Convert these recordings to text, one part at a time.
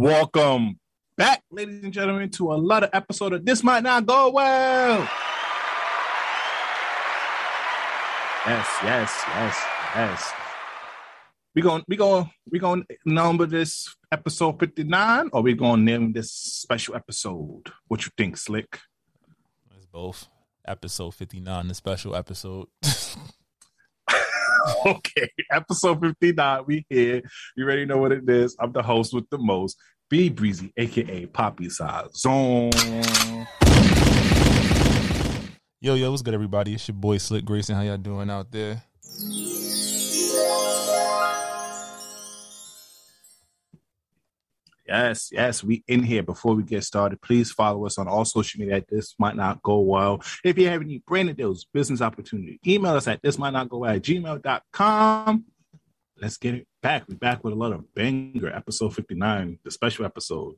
Welcome back, ladies and gentlemen, to another episode of This Might Not Go Well. Yes, yes, yes, yes. We going we going we to number this episode 59 or we going to name this special episode? What you think, Slick? It's both. Episode 59, the special episode. okay, episode 59. We here. You already know what it is. I'm the host with the most, B Breezy, aka Poppy Size Zone. Yo, yo, what's good, everybody? It's your boy Slick Grayson. How y'all doing out there? Yes, yes, we in here. Before we get started, please follow us on all social media. This might not go well. If you have any brand deals, business opportunity, email us at this might not go well at gmail.com. Let's get it back. We're back with a lot of banger, episode 59, the special episode.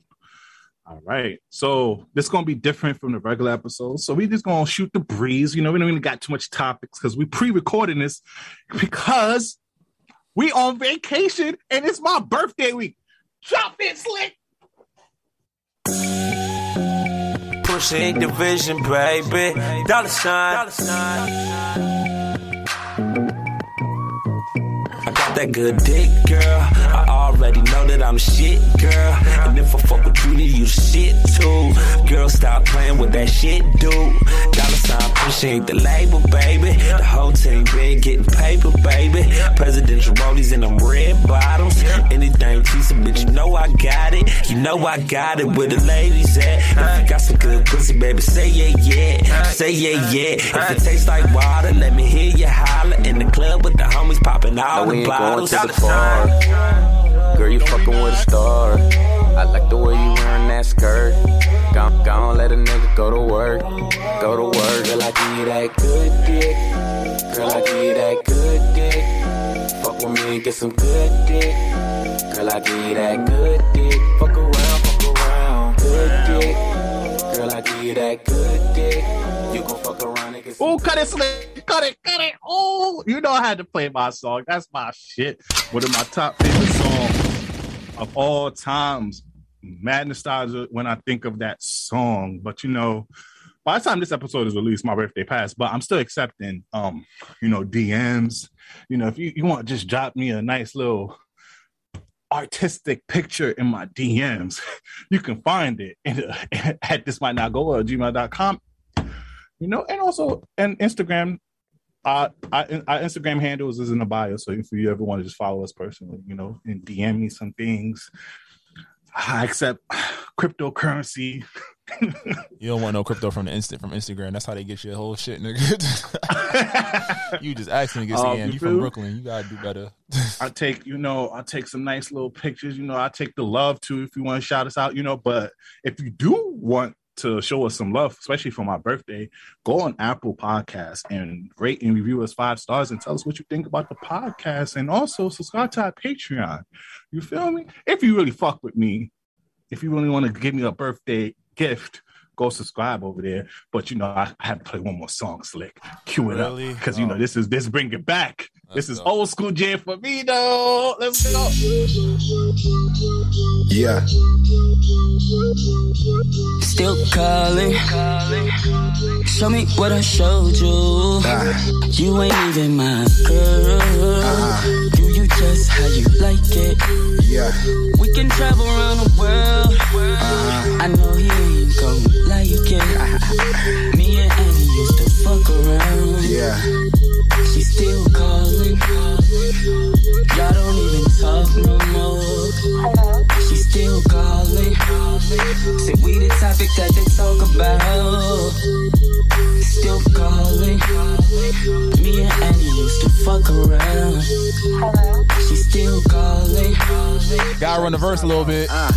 All right. So this is gonna be different from the regular episode. So we just gonna shoot the breeze. You know, we don't even got too much topics because we pre-recording this because we on vacation and it's my birthday week. Drop it, slick. Pushing division, baby. Dollar sign. Dollar sign. That good dick, girl. I already know that I'm shit, girl. And if I fuck with you, then you shit too. Girl, stop playing with that shit, dude. Dollar sign pushing the label, baby. The whole team been getting paper, baby. Presidential rollies in them red bottoms. Anything decent, bitch, you know I got it. You know I got it where the ladies at. If you got some good pussy, baby, say yeah, yeah. Say yeah, yeah. If it tastes like water, let me hear you holler. In the club with the homies popping all the ain't going bottles. to the bar. Girl, you fucking with a star. I like the way you wearing that skirt. Gon' gon' let a nigga go to work. Go to work. Girl, I give you that good dick. Girl, I give you that good dick. Fuck with me and get some good dick. Girl, I give you that good dick. Fuck around, fuck around. Good dick. Girl, I give you that good dick. You gon' fuck around and get Oh, cut it, slick. Cut it, cut it. Oh, you know I had to play my song. That's my shit. One of my top favorite songs of all times. Mad nostalgia when I think of that song. But you know, by the time this episode is released, my birthday passed. But I'm still accepting, um, you know, DMs. You know, if you, you want to just drop me a nice little artistic picture in my DMs, you can find it in, at this might not go or gmail.com. You know, and also and Instagram. Uh, our, our Instagram handles is in the bio, so if you ever want to just follow us personally, you know, and DM me some things, I accept cryptocurrency. You don't want no crypto from the instant from Instagram. That's how they get your whole shit, nigga. you just asking to get Um, you you from? Brooklyn. You gotta do better. I take, you know, I take some nice little pictures. You know, I take the love too if you want to shout us out. You know, but if you do want to show us some love, especially for my birthday, go on Apple Podcasts and rate and review us five stars and tell us what you think about the podcast, and also subscribe to our Patreon. You feel me? If you really fuck with me, if you really want to give me a birthday gift. Go subscribe over there, but you know I, I have to play one more song, Slick. Cue it Really? up, because you know Oh. this is this bring it back. Let's this is go. old school jam for me, though. Let's go. Yeah. Still calling. Show me what I showed you. Ah. You ain't even my girl. Uh-huh. Do you just how you like it? Yeah. We can travel around the world. Uh-huh. I know he ain't gon' like it. Me and Annie used to fuck around. Yeah. She still calling. Y'all don't even talk no more still calling. Say we the topic that they talk about. Still calling. Me and Annie used to fuck around. Hello. She still calling. Gotta run the verse a little bit. Uh,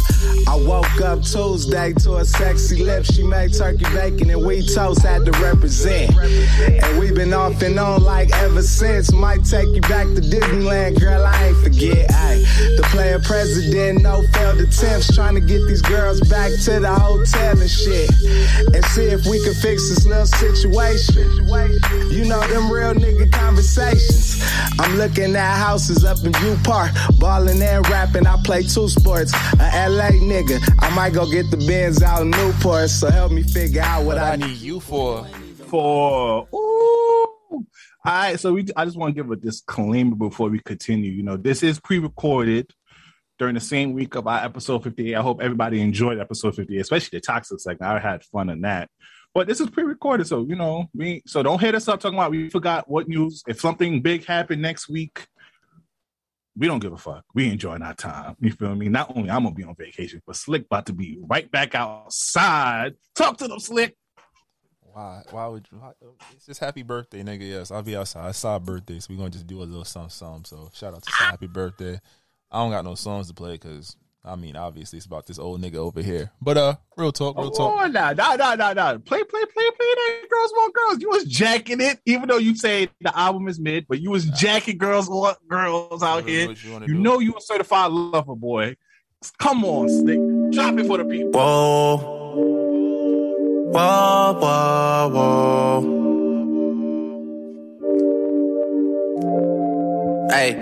I woke up Tuesday to a sexy lip. She made turkey bacon and we toast had to represent. And we've been off and on like ever since. Might take you back to Disneyland, girl. I ain't forget. Ay, the player president, no failed attempts. Trying to get these girls back to the hotel and shit. And see if we can fix this little situation. You know, them real nigga conversations. I'm looking at houses up in View Park, balling and rapping. I play two sports. A LA nigga, I might go get the Benz out in Newport. So help me figure out what, What I I need you for. for ooh. All right, so we I just want to give a disclaimer before we continue. You know, this is pre-recorded during the same week of our episode 58. I hope everybody enjoyed episode 58, especially the toxic segment. I had fun in that. But this is pre-recorded, so you know, we so don't hit us up talking about we forgot what news. If something big happened next week, we don't give a fuck. We enjoying our time. You feel me? Not only I'm gonna be on vacation, but Slick about to be right back outside. Talk to them, Slick. Why? Why would you? It's just happy birthday, nigga. Yes, I'll be outside. It's our birthday, so we gonna just do a little something, something. So shout out to happy birthday. I don't got no songs to play because I mean, obviously it's about this old nigga over here. But uh, real talk, real talk. Oh, nah, nah, nah, nah, nah. Play, play, play, play that Girls Want Girls. You was jacking it, even though you say the album is mid, but you was jacking Girls Want Girls out What- here. you wanna You do? know you a certified lover boy. Come on, Slick. Drop it for the people. Whoa. Whoa, whoa, whoa. Hey.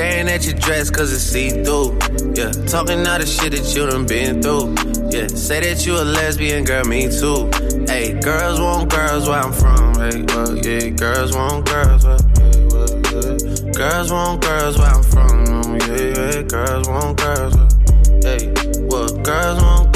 Staring at your dress cause it's see through. Yeah. Talking all the shit that you done been through. Yeah. Say that you a lesbian, girl, me too. Hey. Girls want girls where I'm from. Hey, well, yeah. Girls want girls where, yeah, uh, well, yeah. Girls want girls where I'm from. Yeah, yeah. Girls want girls where, hey. Well, girls want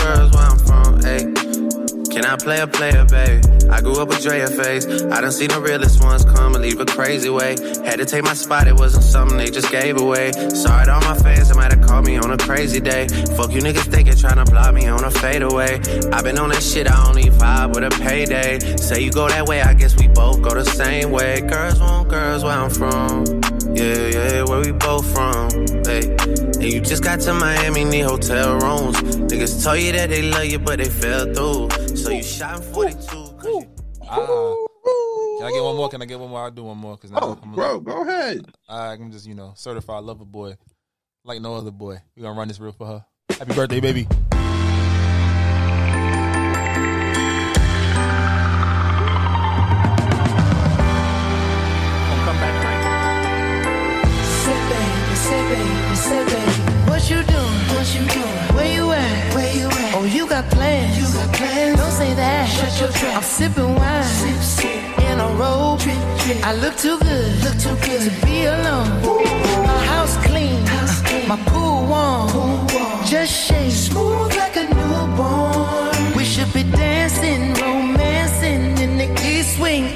Can I play a player, babe? I grew up with Drea face. I done seen the realest ones come and leave a crazy way. Had to take my spot, it wasn't something they just gave away. Sorry to all my fans they might have called me on a crazy day. Fuck you niggas thinking trying to block me on a fadeaway. i been on that shit, I only vibe with a payday. Say you go that way, I guess we both go the same way. Girls want girls where I'm from. Yeah, yeah, where we both from. Hey. And you just got to Miami, need hotel rooms. Niggas told you that they love you, but they fell through. So you shot in 42. 'cause you- Ah. Can I get one more? Can I get one more? I'll do one more because now Oh, I'm, bro, go ahead. I'm just you know certified lover boy, like no other boy. We gonna run this real for her. Happy birthday, baby. What you doing? Where you at? Where you at? Oh, you got plans. You got plans. Don't say that. Shut your trap. I'm sipping wine. Sip, sip. In a robe. Drip, drip. I look too good. Look too good to be alone. My house clean. House clean. My pool warm. Pool warm. Just shake. Smooth like a newborn. We should be dancing, romancing in the east wing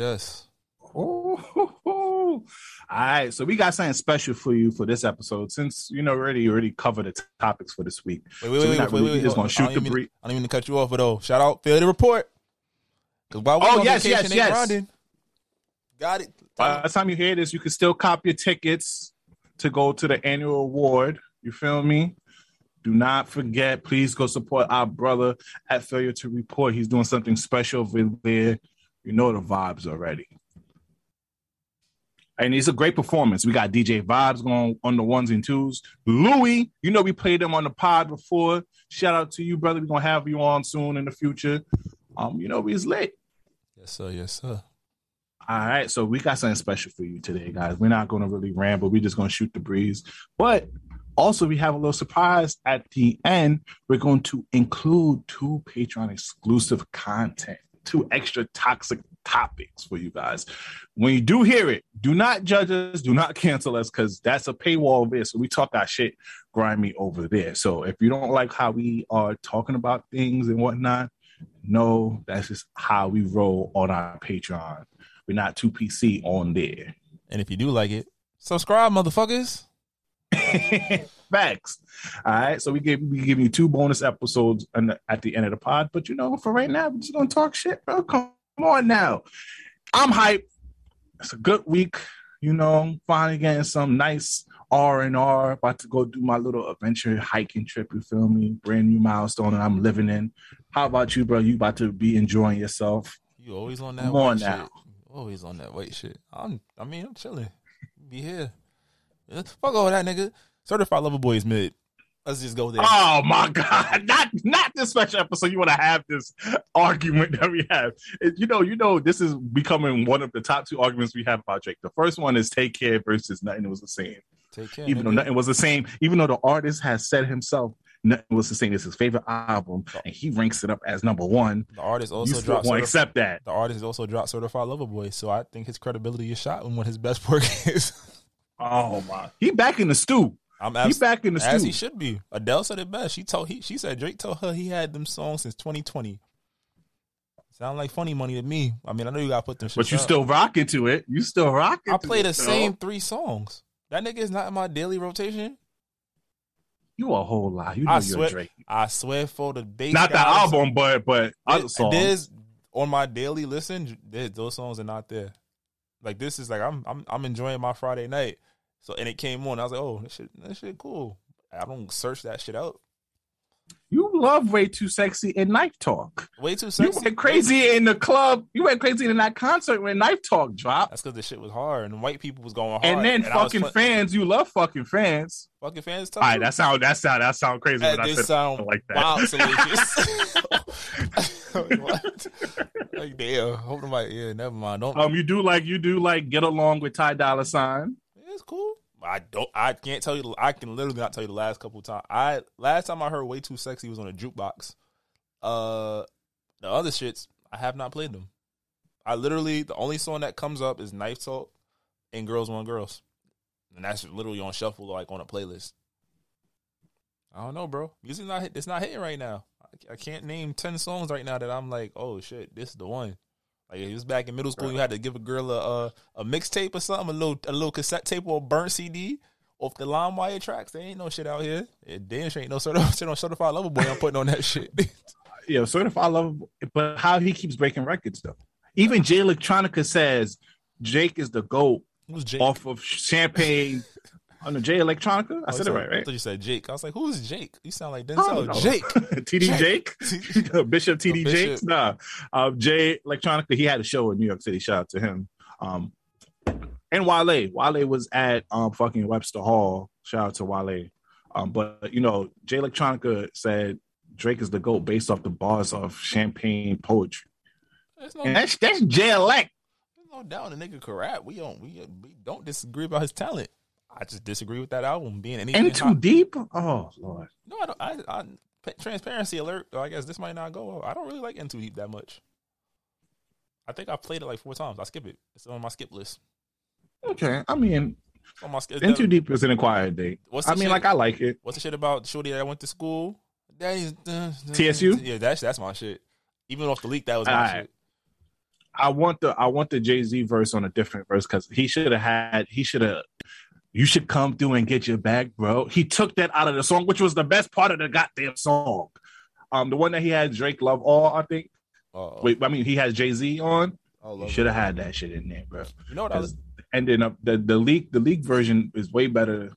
Yes. Oh, all right. So we got something special for you for this episode. Since you know already already covered the topics for this week. Wait, wait, So we're wait, wait, really- wait, we just gonna shoot the brief. I don't even cut you off, but though, shout out, failure to report. Because while we Oh, on yes, vacation, yes, yes. grinding. Got it. By the time you hear this, you can still cop your tickets to go to the annual award. You feel me? Do not forget, please go support our brother at Failure to Report. He's doing something special over there. You know the vibes already. And it's a great performance. We got DJ Vibes going on the ones and twos. Louis, you know we played him on the pod before. Shout out to you, brother. We're gonna have you on soon in the future. Um, you know, he's lit. Yes, sir. Yes, sir. All right, so we got something special for you today, guys. We're not going to really ramble. We're just going to shoot the breeze. But Also, we have a little surprise at the end. We're going to include two Patreon exclusive content, two extra toxic topics for you guys. When you do hear it, do not judge us, do not cancel us, because that's a paywall there. So we talk our shit grimy over there. So if you don't like how we are talking about things and whatnot, no, that's just how we roll on our Patreon. We're not too PC on there. And if you do like it, subscribe, motherfuckers. Facts. All right. So we give we give you two bonus episodes the, at the end of the pod. But you know, for right now, we're just gonna talk shit, bro. Come on now. I'm hyped. It's a good week. You know, finally getting some nice R and R. About to go do my little adventure hiking trip. You feel me? Brand new milestone that I'm living in. How about you, bro? You about to be enjoying yourself? You always on that Come on shit. now. Always on that white shit. I'm. I mean, I'm chilling. Be here. Fuck all that, nigga. Certified Lover Boy is mid. Let's just go there. Oh my god! Not not this special episode. You want to have this argument that we have? You know, you know, this is becoming one of the top two arguments we have about Drake. The first one is "Take Care" versus "Nothing Was the Same." Take care. Even though nothing was the same, even though the artist has said himself nothing was the same. It's his favorite album, oh. and he ranks it up as number one. the artist also still dropped. Certif- accept that. the artist also dropped Certified Lover Boy, so I think his credibility is shot when what his best work is. Oh my! He back in the stew. I'm He abs- back in the as stew. he should be. Adele said it best. She told he she said Drake told her he had them songs since 2020. Sound like funny money to me. I mean, I know you gotta put them. But you up. still rocking to it. You still rocking. I to play it, the though. same three songs. That nigga is not in my daily rotation. You a whole lot. You know I you're swear, Drake. I swear for the bass. Not the album, but but other songs. There's on my daily listen. there- those songs are not there. Like this is like I'm I'm I'm enjoying my Friday night. So and it came on. I was like, oh, this shit, this shit cool. I don't search that shit out. You love way too sexy in Knife Talk. Way too sexy. You went crazy in the club. You went crazy in that concert when Knife Talk dropped. That's because the shit was hard and white people was going hard. And then was fucking fans, you love fucking fans. fucking fans. All right, that sound that sound that sound crazy. That did sound like that. wild salacious. what? Like damn. Hope nobody. Yeah, never mind. Don't. Um, you do like you do like get along with Ty Dolla Sign. It's cool. I don't. I can't tell you. I can literally not tell you the last couple times. I last time I heard "Way Too Sexy" was on a jukebox. Uh, the other shits I have not played them. I literally the only song that comes up is "Knife Talk" and "Girls Want Girls," and that's literally on shuffle like on a playlist. I don't know, bro. Music's not. It's not hitting right now. I, I can't name ten songs right now that I'm like, oh shit, this is the one. Like it was back in middle school, you had to give a girl a a, a mixtape or something, a little a little cassette tape or a burnt CD off the LimeWire tracks. There ain't no shit out here. It damn sure ain't no certified shit on certified lover boy. I'm putting on that shit. Yeah, certified love. But how he keeps breaking records though. Even Jay Electronica says Jake is the goat off of Champagne. On the Jay Electronica, I Oh, said it right, I right? thought you said Jake. I was like, who's Jake? You sound like I Denzel. know. Jake. TD Jake, Bishop TD Oh. Bishop. Nah, um, Jay Electronica. He had a show in New York City. Shout out to him. Um, and Wale. Wale was at um fucking Webster Hall. Shout out to Wale. Um, but you know, Jay Electronica said Drake is the goat based off the bars of Champagne poetry, no, and that's that's Jay Elect. there's no doubt the nigga could rap. We don't we, we don't disagree about his talent. I just disagree with that album being anything. And too hot. deep. Oh lord. No, I don't. I, I transparency alert. I guess this might not go. I don't really like In Too Deep that much. I think I played it like four times. I skip it. It's on my skip list. Okay, I mean, on my skip. In Too Deep is an acquired date. What's I mean, shit? like I like it. What's the shit about Shorty that I went to school? Daddy's TSU? Yeah, that's that's my shit. Even off the leak, that was my shit. I want the I want the Jay Z verse on a different verse because he should have had he should have. You should come through and get your bag, bro. He took that out of the song, which was the best part of the goddamn song. Um, the one that he had Drake Love All, I think. Uh-oh. Wait, I mean he has Jay Z on. Oh, You should have had that shit in there, bro. You know what I was? Ending up the the leak the leak version is way better.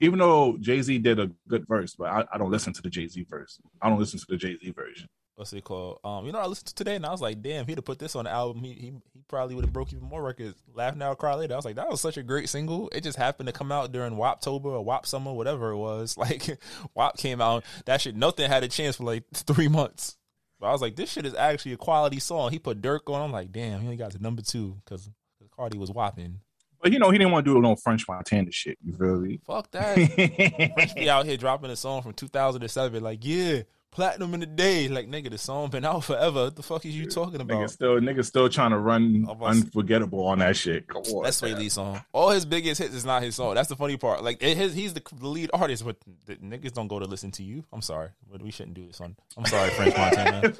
Even though Jay Z did a good verse, but I, I don't listen to the Jay Z verse. I don't listen to the Jay Z version. What's it called? Um, you know, I listened to today and I was like, damn, he'd have put this on the album. He he, he probably would have broke even more records. Laugh now, cry later. I was like, that was such a great single. It just happened to come out during WAPtober or WAP summer, whatever it was. Like WAP came out, that shit, nothing had a chance for like three months. But I was like, this shit is actually a quality song. He put Durk on. I'm like, damn, he only got to number two because Cardi was whopping. But you know, he didn't want to do no French Montana shit. You feel me? Fuck that. French be out here dropping a song from 2007, like, yeah, platinum in the day. Like, nigga, the song been out forever. What the fuck is you talking Nigga about? still, nigga still trying to run unforgettable on that shit. Come on, That's Swae. Lee song. All his biggest hits is not his song. That's the funny part. Like it, his, he's the, lead artist, but the niggas don't go to listen to you. I'm sorry, but we shouldn't do this on. I'm sorry, French Montana.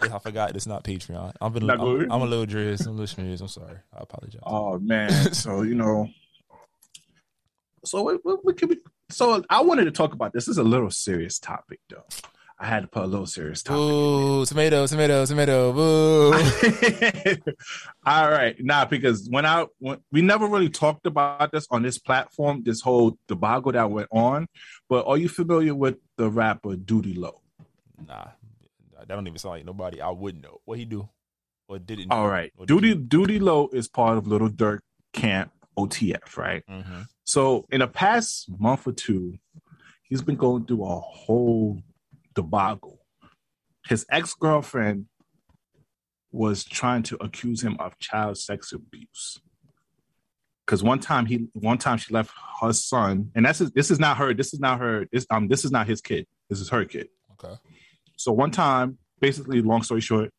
I forgot it's not Patreon. I've been. Not I'm. I'm a little dress. I'm listeners. I'm sorry. I apologize. Oh man, so you know, so we, we, we can be. So I wanted to talk about this. This is a little serious topic, though. I had to put a little serious topic. Boo, tomato, tomato, tomato. Boo. All right, nah, because when I when, we never really talked about this on this platform, this whole debacle that went on. But are you familiar with the rapper Doodie Lo? nah, that don't even sound like nobody I would know. What he do? Or didn't? All right, Doodie Doodie Lo is part of Little Durk Camp OTF, right? hmm So in the past month or two, he's been going through a whole debacle. His ex girlfriend was trying to accuse him of child sex abuse. Because one time he, one time she left her son, and that's this is not her. This is not her. This um, this is not his kid. This is her kid. Okay. So one time, basically, long story short,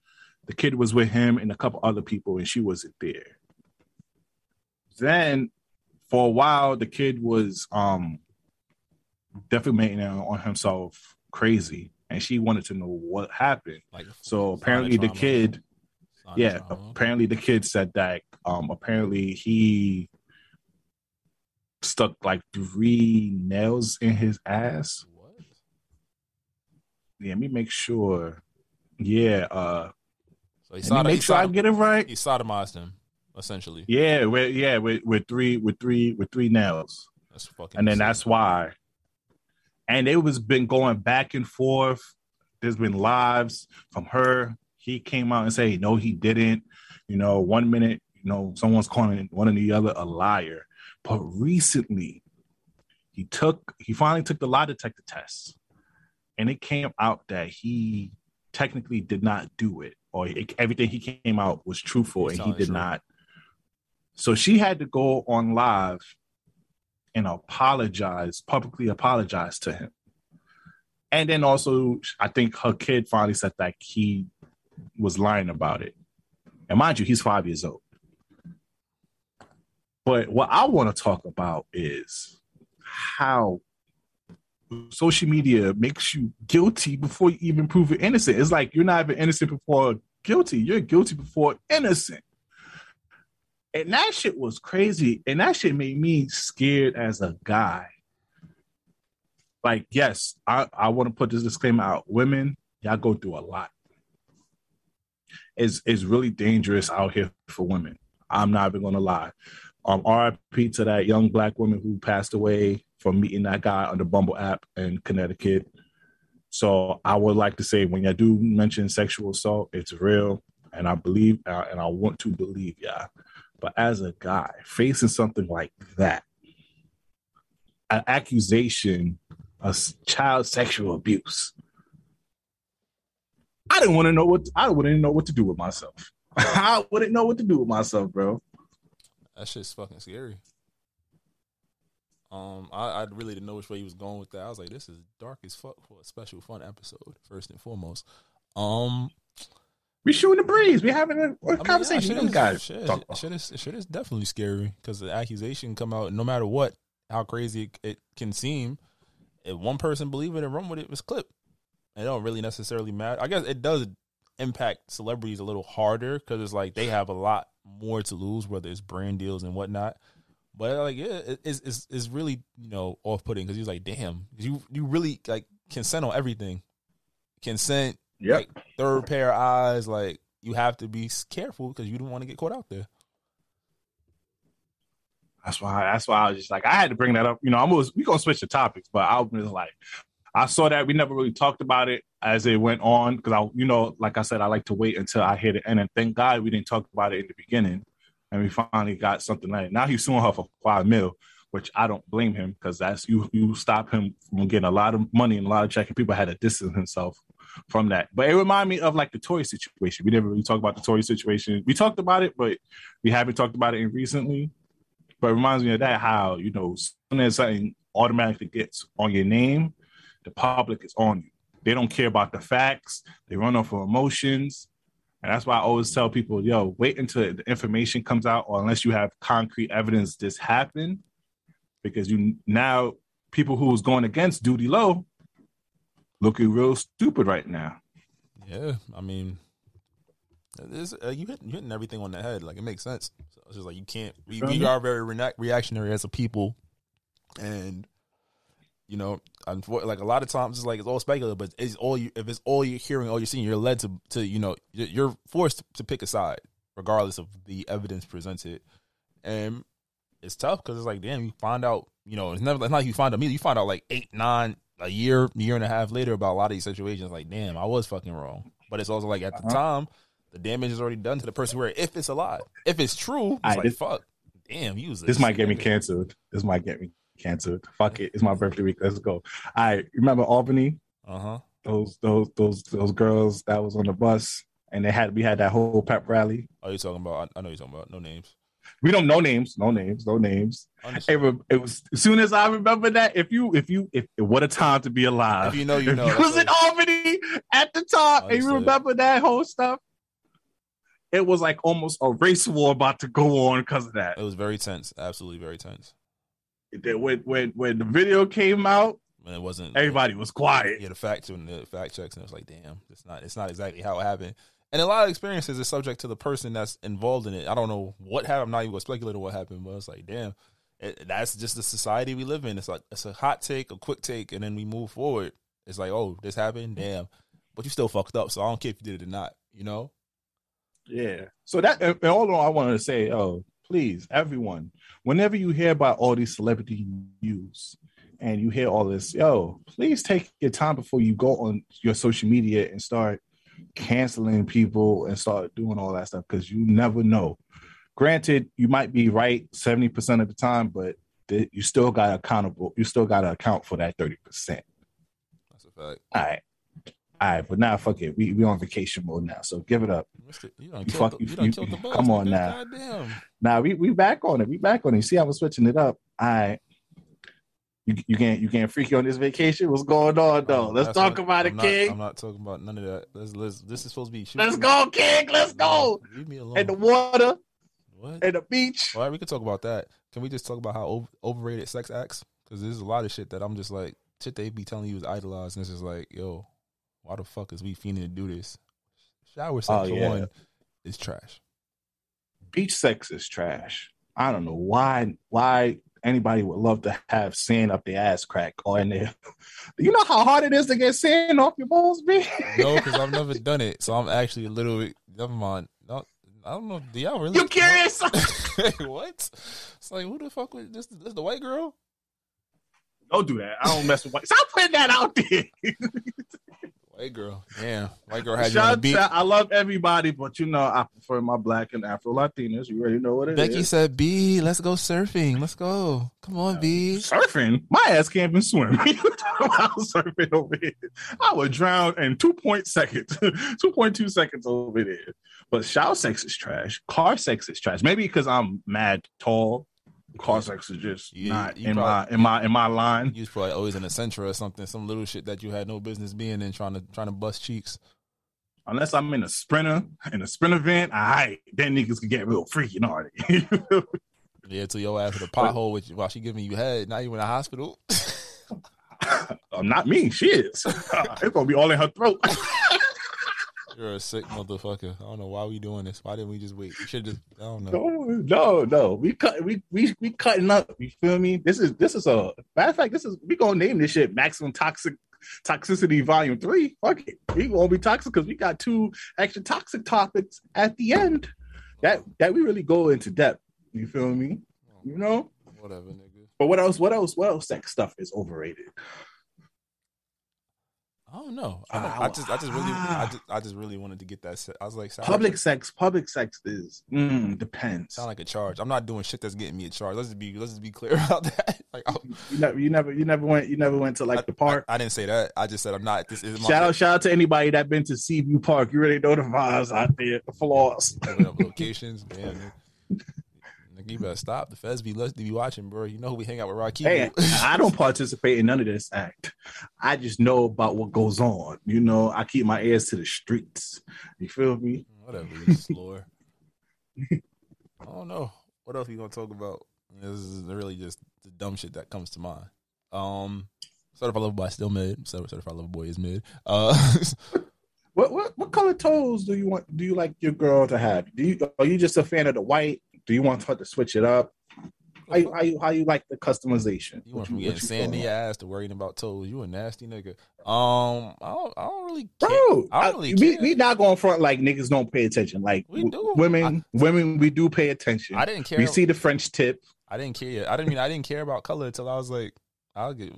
the kid was with him and a couple other people, and she wasn't there. Then, for a while, the kid was um defamating on himself crazy, and she wanted to know what happened. Like So apparently, the kid, yeah, trauma. apparently the kid said that um apparently he stuck like three nails in his ass. What? Yeah, let me make sure. Yeah, uh So he sodom- make he sure I sodom- get it right. He sodomized him, essentially. Yeah, with yeah, with, with three with three with three nails. That's fucking. And then insane. that's why. And it was been going back and forth. There's been lives from her. He came out and say, no, he didn't. You know, one minute, you know, someone's calling one and the other a liar. But recently, he took he finally took the lie detector test. And it came out that he technically did not do it, or it, everything he came out was truthful, He's and he did truth. not. So she had to go on live and apologize, publicly apologize to him. And then also, I think her kid finally said that he was lying about it. And mind you, he's five years old. But what I want to talk about is how social media makes you guilty before you even prove it innocent. It's like you're not even innocent before guilty. You're guilty before innocent. And that shit was crazy. And that shit made me scared as a guy. Like, yes, I, I want to put this disclaimer out. Women, y'all go through a lot. It's, it's really dangerous out here for women. I'm not even gonna lie. Um, RIP to that young black woman who passed away from meeting that guy on the Bumble app in Connecticut. So I would like to say when you do mention sexual assault, it's real, and I believe uh, and I want to believe yeah. But as a guy facing something like that, an accusation of child sexual abuse, I didn't want to know what I wouldn't know what to do with myself. I wouldn't know what to do with myself, bro. That shit's fucking scary. Um, I, I really didn't know which way he was going with that. I was like, this is dark as fuck for a special fun episode, first and foremost. Um, We shooting the breeze. We having a, a I mean, conversation. yeah, shit guys shit, talk shit is shit is definitely scary because the accusation come out. No matter what, how crazy it, it can seem, if one person believe it and run with it, it's clip. It don't really necessarily matter. I guess it does impact celebrities a little harder because it's like they have a lot more to lose, whether it's brand deals and whatnot. But like, yeah, it- it's it's, it's really you know off putting because he's like, damn, you you really like consent on everything, consent, Yep. like third pair of eyes, like you have to be careful because you don't want to get caught out there. That's why. That's why I was just like, I had to bring that up. You know, I'm always we gonna switch the topics, but I was like, I saw that we never really talked about it as it went on because I, you know, like I said, I like to wait until I hear the end, and thank God we didn't talk about it in the beginning, and we finally got something like now he's suing her for five mil, which I don't blame him because that's you you stop him from getting a lot of money and a lot of check, and people had to distance himself from that. But it reminded me of like the Tory situation. We never really talked about the Tory situation. We talked about it, but we haven't talked about it in recently. But it reminds me of that how you know soon as something automatically gets on your name, the public is on you. They don't care about the facts. They run off of emotions. And that's why I always tell people, yo, wait until the information comes out, or unless you have concrete evidence this happened, because you now people who's going against Doodie Lo looking real stupid right now. Yeah, I mean, uh, you hit hitting everything on the head. Like it makes sense. So it's just like you can't. We, we are very rena- reactionary as a people, and you know, like a lot of times it's like it's all speculative. But it's all you if it's all you're hearing, all you're seeing, you're led to to you know you're- you're forced to pick a side regardless of the evidence presented, and it's tough because it's like damn, you find out. You know, it's never it's not like you find out immediately. You find out like eight, nine, a year, year and a half later about a lot of these situations. Like, damn, I was fucking wrong. But it's also like at the Uh-huh. time, the damage is already done to the person. Where if it's a lie, if it's true, it's Aight, like this- fuck, damn, you was This might get me canceled. This might get me canceled. Fuck it. It's my birthday week. Let's go. I remember Albany. Uh huh. Those those those those girls that was on the bus, and they had we had that whole pep rally. Oh, you talking about? I I know you're talking about. No names. We don't know names, no names, no names. It, it was as soon as I remember that. If you, if you, if what a time to be alive. If you know, you If know. you was in Albany at the top, and you remember that whole stuff. It was like almost a race war about to go on because of that. It was very tense. Absolutely very tense. When when when the video came out, And it wasn't everybody was quiet. Yeah, the fact and the fact checks, and it was like, damn, it's not. It's not exactly how it happened. And a lot of experiences is subject to the person that's involved in it. I don't know what happened. I'm not even going to speculate on what happened, but it's like, damn, it, that's just the society we live in. It's like it's a hot take, a quick take, and then we move forward. It's like, oh, this happened, damn, but you still fucked up. So I don't care if you did it or not. You know? Yeah. So that and all I wanted to say, oh, please, everyone, whenever you hear about all these celebrity news and you hear all this, yo, please take your time before you go on your social media and start canceling people and start doing all that stuff because you never know. Granted, you might be right 70% of the time, but th- you still got accountable, you still got to account for that 30%. That's a fact. All right. All right, but now fuck it. We we on vacation mode now, so give it up. You done You killed, the, you you- you- the buzz. come on now. Goddamn. Now we we back on it. We back on it. You see how we're switching it up. All right. You you can't you can't freaky on this vacation. What's going on though? Let's that's talk about I'm it, not- King. I'm not talking about none of that. Let's, let's, this is supposed to be. Let's go, King. Let's go. Leave me alone. And the water What? and the beach. All right, we can talk about that. Can we just talk about how over, overrated sex acts? Because there's a lot of shit that I'm just like, shit they be telling you is idolized, and it's just like, yo, why the fuck is we fiending to do this? Shower sex Oh, yeah. one is trash. Beach sex is trash. I don't know why why anybody would love to have sand up their ass crack or in there. You know how hard it is to get sand off your balls, B? No, because I've never done it, so I'm actually a little bit. Never mind. No, I don't know. Do y'all really? You curious? what? It's like who the fuck was this? This the white girl? Don't do that. I don't mess with white. Stop putting that out there. White girl. yeah, white girl had Shout beat. I love everybody, but you know I prefer my black and Afro Latinas. You already know what it is. Becky said, "B, let's go surfing. Let's go. Come on, B." surfing. My ass can't even swim. You talking about surfing over here. I would drown in two point seconds, two point two seconds over there. But shower sex is trash. Car sex is trash. Maybe because I'm mad tall. Sex is just not you in probably- my in my in my line. You was probably always in a Sentra or something, some little shit that you had no business being in, trying to trying to bust cheeks. Unless I'm in a sprinter in a sprinter I all right, then niggas can get real freaky already. Yeah, to your ass with a pothole with you while she giving you head. Now you in the hospital. um, not me. She is. it's gonna be all in her throat. You're a sick motherfucker. I don't know why we doing this. Why didn't we just wait? We should just. I don't know. No, no, no. We cut. We we we cutting up. You feel me? This is this is a matter of fact. This is we gonna name this shit maximum toxic toxicity volume three. Fuck it. We gonna be toxic because we got two extra toxic topics at the end that that we really go into depth. You feel me? You know. Whatever, nigga. But what else? What else? What else? Sex stuff is overrated. I don't know. I, don't, I just, I just really, I just, I just really wanted to get that. Set. I was like, Public like, sex. Public sex is mm, depends. sound like a charge. I'm not doing shit that's getting me a charge. Let's just be, let's just be clear about that. Like, I, You never, you never, you never went, you never went to like the park. I didn't say that. I just said I'm not. This is my Shout out, shout out to anybody that been to Seaview Park. You really know the vibes out there, the flaws. Locations. Damn, nigga. You better stop. The feds be listening, be watching, bro. You know who we hang out with, Rocky. Hey, I don't participate in none of this act. I just know about what goes on. You know, I keep my ears to the streets. You feel me? Whatever, you slore. I don't know. What else we gonna talk about? This is really just the dumb shit that comes to mind. Um, Certified Lover Boy still mid. Certified Lover Boy is mid. Uh, What what what color toes do you want? Do you like your girl to have? Do you are you just a fan of the white? Do you want her to switch it up? How you, how you, how you like the customization? you went What from what getting you sand your ass to worrying about toes. You a nasty nigga. Um, I don't, I don't really care. Bro, I don't really I- we, care. we not going front like niggas don't pay attention. Like We do. women, women we do pay attention. I didn't care. We see the French tip. I didn't care. I didn't mean I didn't care about color until I was like, I'll get.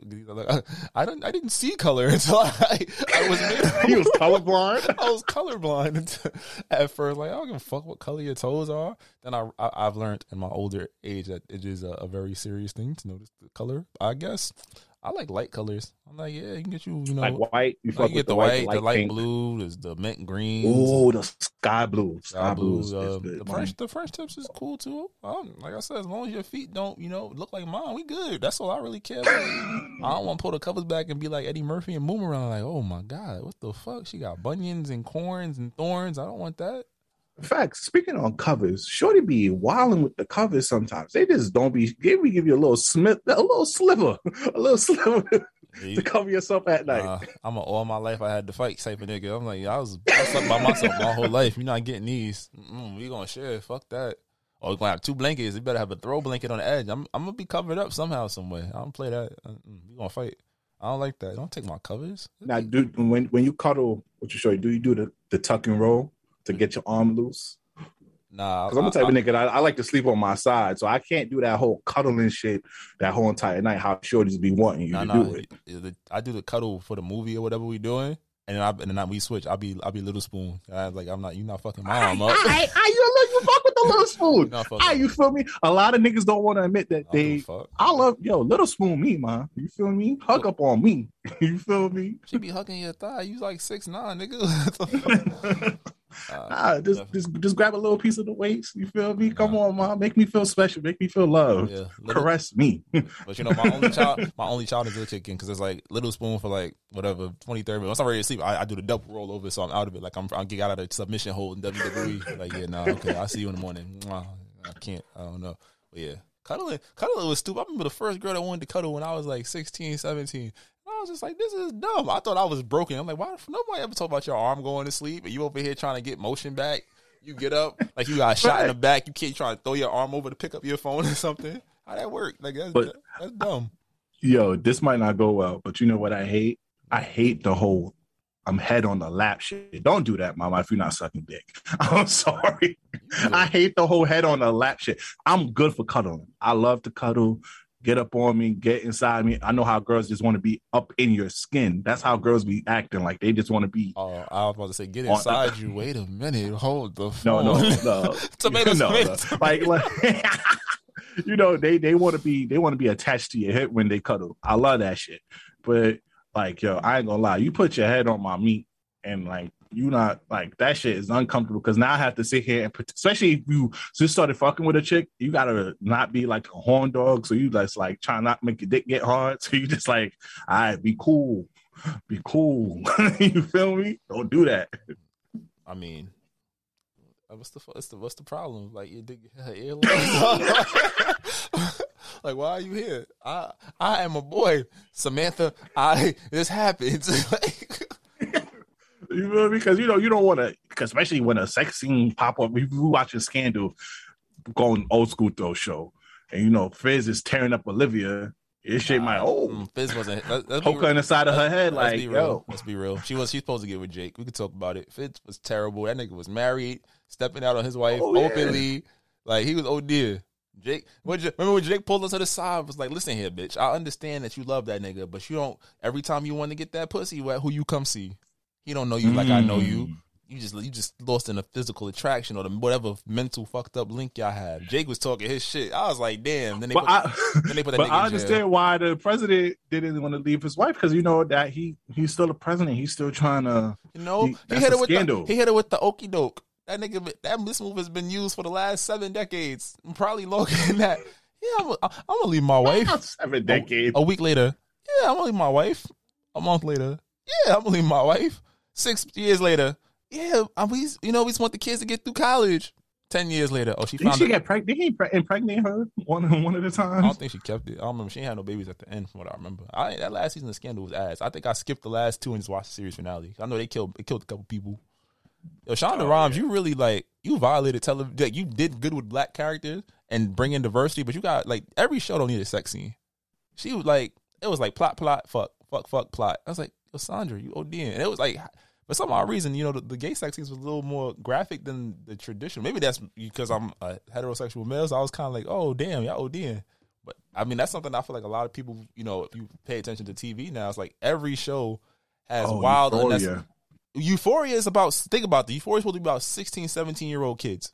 I didn't. I didn't see color until I, I was. He was colorblind. I was colorblind until- at first. Like I don't give a fuck what color your toes are. Then I, I I've learned in my older age that it is a, a very serious thing to notice the color. I guess I like light colors. I'm like, yeah, you can get you, you know, like white. You like, fuck you with get the, the white, the light pink. blue, there's the mint green. Oh, the sky blue. Sky, Sky uh, the. French, the French tips is cool too. Um, like I said, as long as your feet don't, you know, look like mine, we good. That's all I really care. about. I don't want to pull the covers back and be like Eddie Murphy and Boomerang. Like, oh my god, what the fuck? She got bunions and corns and thorns. I don't want that. In fact, speaking on covers, Shorty be wilding with the covers sometimes. They just don't be. They be give you a little smith, a little sliver, a little sliver to cover yourself at night. Uh, I'm a, all my life I had to fight type of nigga. I'm like, I was, I by myself my whole life. You're not getting these. Mm-mm, we gonna share. Fuck that. Or we gonna have two blankets. You better have a throw blanket on the edge. I'm, I'm gonna be covered up somehow, some way. I don't play that. We gonna fight. I don't like that. Don't take my covers. now, do when when you cuddle with your shorty, do you do the, the tuck and roll to get your arm loose? Nah, Because I'm the type of nigga I, I like to sleep on my side, so I can't do that whole cuddling shit that whole entire night. How shorties be wanting you Nah, to nah. do it. I do the cuddle for the movie or whatever we doing, and then I, and then I, we switch. I'll be I'll be little spoon. I, like I'm not you not fucking my arm up. I, I, you look, you fuck with the little spoon. Ah, you feel me? A lot of niggas don't want to admit that I don't give a they. I love yo little spoon me, man. You feel me? Hug up on me. You feel me? She be hugging your thigh. You like six nine, nigga. What the fuck? Uh, Ah, just, just just grab a little piece of the waist. You feel me? Come on, mom, Make me feel special. Make me feel loved. yeah, little- Caress me. But you know, my only child, my only child is little chicken because it's like little spoon for like whatever 20, 30 minutes. Once I'm ready to sleep, I, I do the double roll over, so I'm out of it. Like I'm, I get out of the submission hold in WWE. Like yeah, nah, okay, I'll see you in the morning. I can't, I don't know, but yeah, cuddling, cuddling was stupid. I remember the first girl that wanted to cuddle when I was like 16, 17. I was just like, this is dumb. I thought I was broken. I'm like, why? Nobody ever talk about your arm going to sleep, and you over here trying to get motion back. You get up like you got shot in the back. You can't try to throw your arm over to pick up your phone or something. How that work? Like that's, But- that's dumb. Yo, this might not go well, but you know what I hate? I hate the whole I'm head on the lap shit. Don't do that, mama, if you're not sucking dick. I'm sorry. I hate the whole head on the lap shit. I'm good for cuddling. I love to cuddle. Get up on me, get inside me. I know how girls just want to be up in your skin. That's how girls be acting. Like they just want to be. Oh, I was about to say, get inside you. Wait a minute. Hold the No, phone. no, no. Tomato, no, tomato, no. Like, like you know, they they want to be they want to be attached to your hip when they cuddle. I love that shit. But like, yo, I ain't gonna lie. You put your head on my meat, and like, you not like that shit is uncomfortable because now I have to sit here and especially if you just started fucking with a chick, you gotta not be like a horn dog. So you just like try not make your dick get hard. So you just like, all right, be cool, be cool. you feel me? Don't do that. I mean, uh, what's the what's the what's the problem? Like you dig her earlobe. like why are you here? I I am a boy, Samantha. I this happens. Like, You me? Because you know you don't want to, especially when a sex scene pop up. If you watch a scandal, going old school throw show, and you know Fitz is tearing up Olivia. It shit my oh mm, Fitz wasn't. Let, let's poke her the side of her head Let's like be real. yo. Let's be real. She was she's supposed to get with Jake. We could talk about it. Fitz was terrible. That nigga was married, stepping out on his wife Oh, yeah. openly. Like he was oh dear. Jake, what remember when Jake pulled us to the side? Was like, listen here, bitch. I understand that you love that nigga, but you don't. Every time you want to get that pussy, wh- who you come see? He don't know you like I know you. Mm. You just you just lost in a physical attraction or the whatever mental fucked up link y'all have. Jake was talking his shit. I was like, damn. Then they But put, I, then they put that but I understand why the president didn't want to leave his wife because you know that he he's still the president. He's still trying to. You know, He- he, hit a it with the scandal. he hit it with the okey doke. That nigga, that this move has been used for the last seven decades, probably longer than that. Yeah, I'm, I'm gonna leave my wife. Seven decades. A week later, yeah, I'm gonna leave my wife. A month later, yeah, I'm gonna leave my wife. Six years later, yeah, uh, we, you know, we just want the kids to get through college. Ten years later, oh, she Did found she it. get pregnant? He pre- impregnate her one one at a time? I don't think she kept it. I don't remember. She had no babies at the end, from what I remember. I that last season of Scandal was ass. I think I skipped the last two and just watched the series finale. I know they killed they killed a couple people. Yo, Shonda Oh, Rhimes, you really like you violated television. Like, you did good with black characters and bringing diversity, but you got like every show don't need a sex scene. She was like, it was like plot, plot, fuck, fuck, fuck, plot. I was like, Yo, Sandra, you ODing. And it was like, for some odd reason, you know, the, the gay sex scenes was a little more graphic than the traditional. Maybe that's because I'm a heterosexual male, so I was kind of like, oh, damn, y'all ODing. But I mean, that's something I feel like a lot of people, you know, if you pay attention to TV now, it's like every show has Oh, wild, Euphoria. Euphoria is about, think about the Euphoria is supposed to be about 16, 17 year old kids.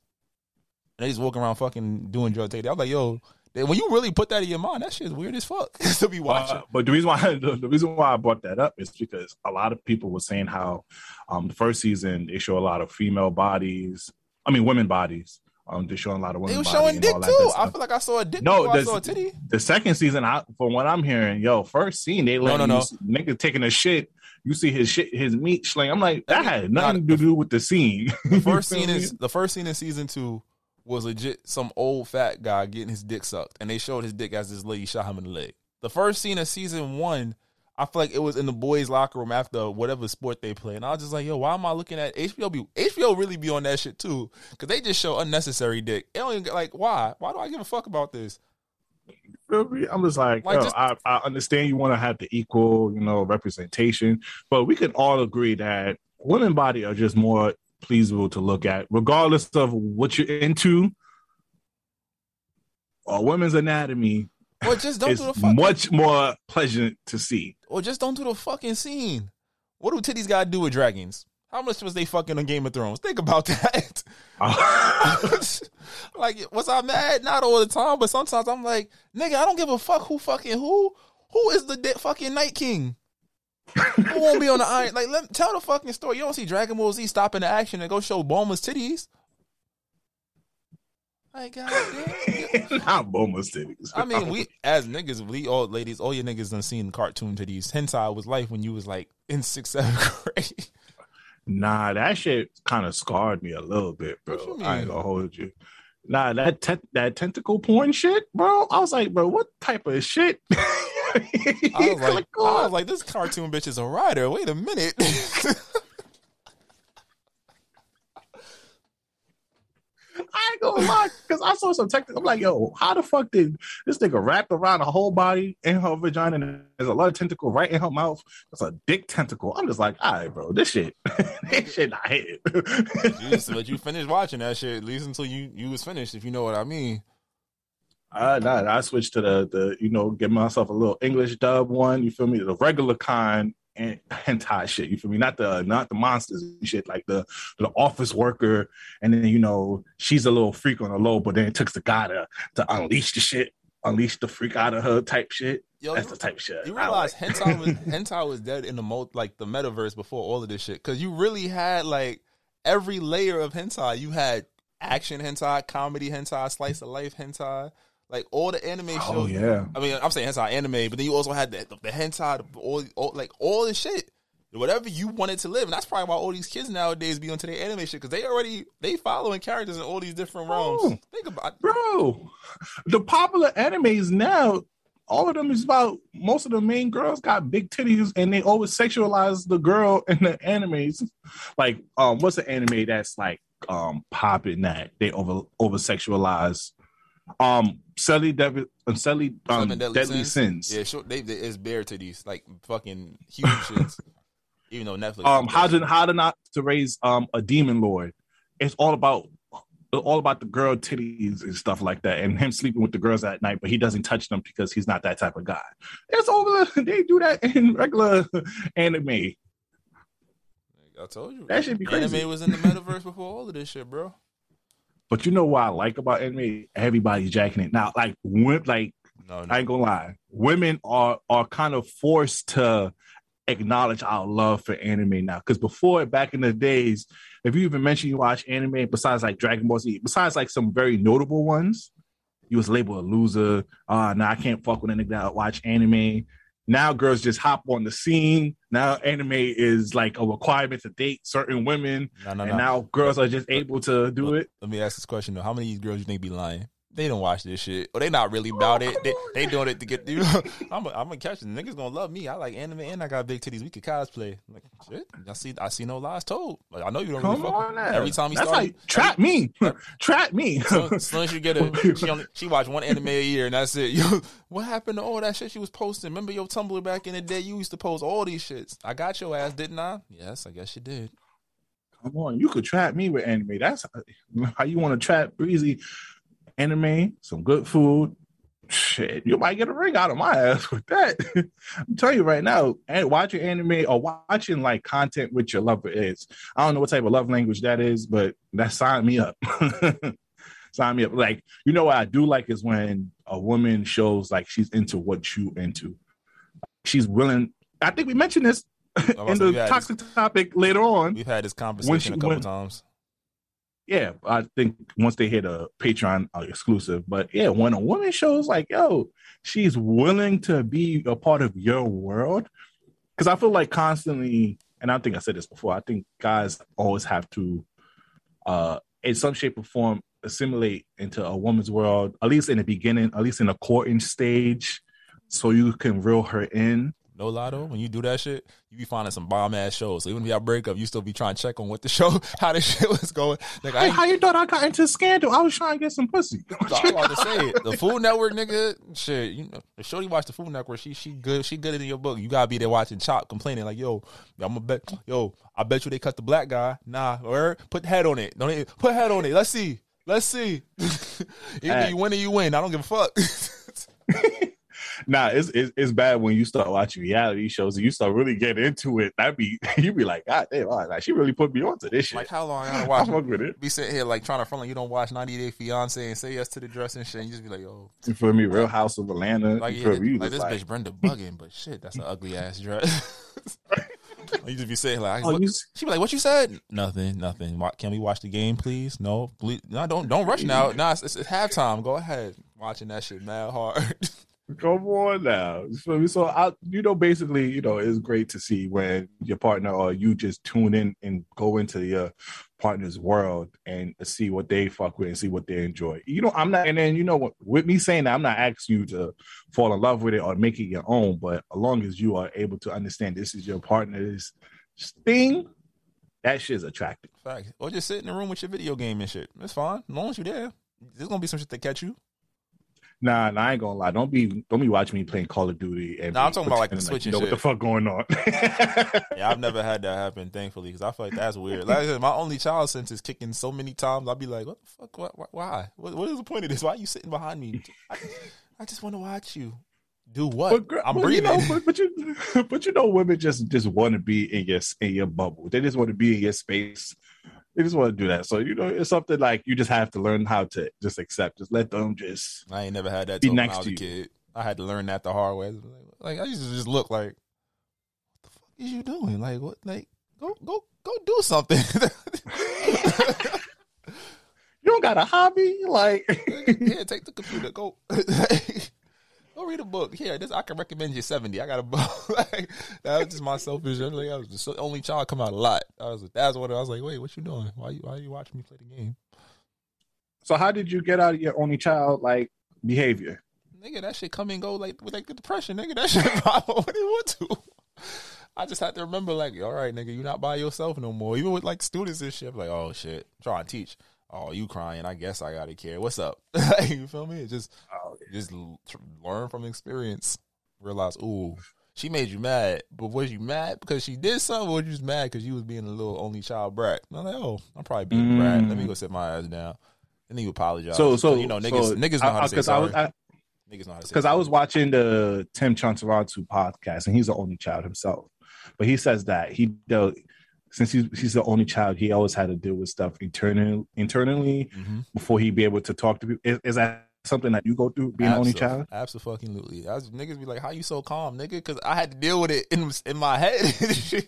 And they just walking around fucking doing drug take. I was like, yo, when you really put that in your mind, that shit is weird as fuck to be watching. Uh, but the reason why the, the reason why I brought that up is because a lot of people were saying how um, the first season they show a lot of female bodies. I mean, women bodies. Um, they're showing a lot of women. Bodies. They was body showing dick too. I feel like I saw a dick No, before I saw a titty. the second season, I, from what I'm hearing, yo, first scene they let No, no, no. nigga taking a shit. You see his shit, his meat sling. I'm like, that had nothing Nah, to do with the scene. The first scene is the first scene in season two was legit some old fat guy getting his dick sucked, and they showed his dick as this lady shot him in the leg. The first scene of season one, I feel like it was in the boys' locker room after whatever sport they play, and I was just like, yo, why am I looking at HBO? Be HBO really be on that shit too? Because they just show unnecessary dick. It don't even, like why? Why do I give a fuck about this? I'm just like, Like, yo, just- I, I understand you want to have the equal, you know, representation, but we can all agree that women body are just more pleasable to look at, regardless of what you're into. A women's anatomy Or just don't do the fucking much more pleasant to see. or just don't do the fucking scene. What do titties got to do with dragons? How much was they fucking on Game of Thrones? Think about that. like, was I mad? Not all the time, but sometimes I'm like, nigga, I don't give a fuck who fucking who. Who is the fucking Night King? Who won't be on the iron? Like, let tell the fucking story. You don't see Dragon Ball Z stopping the action and go show Bulma's titties. Like, goddamn. Not Boma's titties. I mean, we as niggas, we all ladies, all your niggas done seen cartoon titties. Hentai was life when you was like in sixth, seventh grade. Nah, that shit kind of scarred me a little bit, bro. I ain't gonna hold you. Nah, that te- that tentacle porn shit, bro. I was like, bro, what type of shit? I was like, I was like, this cartoon bitch is a writer. Wait a minute. I ain't gonna lie, because I saw some tech. I'm like, yo, how the fuck did this nigga wrap around the whole body in her vagina? And there's a lot of tentacle right in her mouth. That's a dick tentacle. I'm just like, all right, bro, this shit, this shit not hit. but you finished watching that shit at least until you you was finished. If you know what I mean. Uh, nah, I switched to the the you know, give myself a little English dub one. You feel me? The regular kind and hentai shit. You feel me? Not the not the monsters and shit like the the office worker. And then you know she's a little freak on the low, but then it took the guy to to unleash the shit, unleash the freak out of her type shit. Yo, That's you- the type of shit. You realize like. hentai was hentai was dead in the mo like the metaverse before all of this shit because you really had like every layer of hentai. You had action hentai, comedy hentai, slice of life hentai, like all the anime shows. Oh yeah. I mean, I'm saying hentai anime, but then you also had the the, the hentai, the, all, all like all the shit, whatever you wanted to live, and that's probably why all these kids nowadays be onto their anime shit because they already they following characters in all these different realms. Oh. Think about bro. The popular animes now, all of them is about most of the main girls got big titties, and they always sexualize the girl in the animes. Like, um, what's the anime that's like um popping that they over over sexualize? Um, Sally Devi, um, Sally um, Seven Deadly, Sins. Yeah, sure. They, they it's bare to these like fucking huge shits. Even though Netflix. Um, how to how to not to raise um a demon lord. It's all about all about the girl titties and stuff like that, and him sleeping with the girls at night, but he doesn't touch them because he's not that type of guy. It's over. They do that in regular anime. I told you. That should be crazy. Anime was in the metaverse before all of this shit, bro. But you know what I like about anime? Everybody's jacking it now. Like, when, like No, I ain't gonna lie, women are are kind of forced to acknowledge our love for anime now. Because before, back in the days, if you even mention you watch anime, besides like Dragon Ball Z, besides like some very notable ones, you was labeled a loser. Ah, nah, I can't fuck with a nigga that watch anime. Now girls just hop on the scene. Now anime is like a requirement to date certain women, No, no, and no. now girls are just able to do it. Let me ask this question though: How many of these girls you think be lying? They don't watch this shit, or they not really about it. They they doing it to get you. Know, I'm gonna catch them. Niggas gonna love me. I like anime and I got big titties. We could cosplay. I'm like shit. I see I see no lies told. Like I know you don't really Come fuck. on. Every time he That's started, like trap me, trap me. So, as soon as you get a, she only she watch one anime a year and that's it. Yo, what happened to all that shit she was posting? Remember your Tumblr back in the day? You used to post all these shits. I got your ass, didn't I? Yes, I guess you did. Come on, you could trap me with anime. That's how you want to trap breezy. Anime, some good food. Shit, you might get a ring out of my ass with that. I'm telling you right now, and watching anime or watching like content with your lover is. I don't know what type of love language that is, but that signed me up. sign me up. Like, you know what I do like is when a woman shows like she's into what you into. She's willing. I think we mentioned this in the toxic topic later on. We've had this conversation she a couple went- times. Yeah, I think once they hit a Patreon uh, exclusive, but yeah, when a woman shows like, yo, she's willing to be a part of your world, because I feel like constantly, and I think I said this before, I think guys always have to, uh, in some shape or form, assimilate into a woman's world, at least in the beginning, at least in the courting stage, so you can reel her in. No lotto. When you do that shit, you be finding some bomb ass shows. So even if y'all break up, you still be trying to check on what the show, how the shit was going. Like Hey, ain't- how you thought I got into scandal? I was trying to get some pussy. I'm about to say it. The Food Network, nigga, shit. You know, if Shorty watch the Food Network, she she good. She good in your book. You gotta be there watching Chop, complaining like, yo, I'm a bet, yo, I bet you they cut the black guy. Nah, or put head on it. Don't they- put head on it. Let's see. Let's see. Either Hey. you win or you win. I don't give a fuck. Nah, it's, it's it's bad when you start watching reality shows and you start really getting into it. That be you be like, God damn, right, like, she really put me onto this shit. like how long I gotta I watch? fuck with it. Be sitting here like trying to front like you don't watch 90 Day Fiance and say yes to the dress and shit. And you just be like, yo, You feel me? Real House of Atlanta. like, yeah, me? Like this bitch Brenda bugging, but shit, that's an ugly ass dress. you just be saying like, Oh, she be like, "What you said? Nothing, nothing. Can we watch the game, please? No, please. No, don't don't rush now. Nah, it's, it's, it's halftime. Go ahead, watching that shit mad hard. Come on now. Me? So I you know, basically, you know, it's great to see when your partner or you just tune in and go into your partner's world and see what they fuck with and see what they enjoy. You know, I'm not and then you know with me saying that I'm not asking you to fall in love with it or make it your own, but as long as you are able to understand this is your partner's thing, that shit's attractive. Fact. Or just sit in the room with your video game and shit. It's fine. As long as you there, there's gonna be some shit that catch you. Nah, nah, I ain't gonna lie. Don't be don't be watching me playing Call of Duty and Nah, I'm talking about, like, the Switch you know what the fuck going on. Yeah, I've never had that happen, thankfully, because I feel like that's weird. Like I said, my only child sense is kicking so many times. I'll be like, "What the fuck? What, why? What, what is the point of this? Why are you sitting behind me? I, I just want to watch you do what? But, I'm but, you breathing. know, but, but you, but you know, women just just want to be in your in your bubble. They just want to be in your space. They just want to do that. So you know, it's something like you just have to learn how to just accept. Just let them just. I ain't never had that Be next to you. kid. I had to learn that the hard way. Like I used to just look like, what the fuck is you doing? Like what? Like go go go do something. You don't got a hobby, like yeah, take the computer. Go. Go read a book. Here, this I can recommend you seventy. I got a book. like, that was just my selfish. Like, I was the only child come out a lot. I was like, that's what I was like. Wait, what you doing? Why you why you watching me play the game? So how did you get out of your only child like behavior? Nigga, that shit come and go like with like the depression. Nigga, that shit problem when they want to. I just had to remember, like, all right, nigga, you're not by yourself no more. Even with like students and shit, I'm like, oh shit, try to teach. Oh, you crying? I guess I gotta care. What's up? you feel me? Just, oh, just l- tr- learn from experience. Realize, ooh, she made you mad, but was you mad because she did something, or was you just mad because you was being a little only child brat? And I'm like, oh, I'm probably being a brat. Let me go mm. sit my ass down. And then you apologize. So so you know, niggas, so, niggas know how to say because I was I, niggas know how to say because I was watching the Tim Chantarangsu podcast, and he's the only child himself. But he says that he does since he's, he's the only child, he always had to deal with stuff internal internally Mm-hmm. before he'd be able to talk to people. Is, is as something that you go through being an only child? Absolutely. I was, niggas be like, "How you so calm, nigga?" Because I had to deal with it in in my head.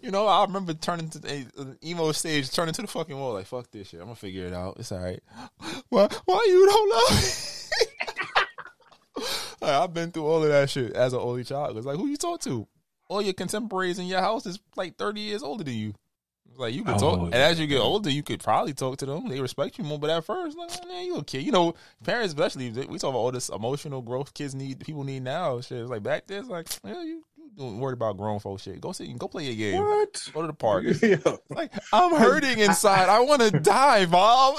you know, I remember turning to the uh, emo stage, turning to the fucking wall, like, "Fuck this shit, I'm gonna figure it out. It's all right." Why? Why you don't love me? like, I've been through all of that shit as an only child. It's like, who you talk to? All your contemporaries in your house is like thirty years older than you. Like you could Oh, talk, and as you get older, you could probably talk to them. They respect you more. But at first, like, oh, man, you a kid. You know, parents especially. We talk about all this emotional growth kids need, people need now. Shit, it's like back then, it's like, yeah, you, you don't worry about grown folks shit. Go sit, and go play your game. What? Go to the park. Like I'm hurting inside. I want to die, mom.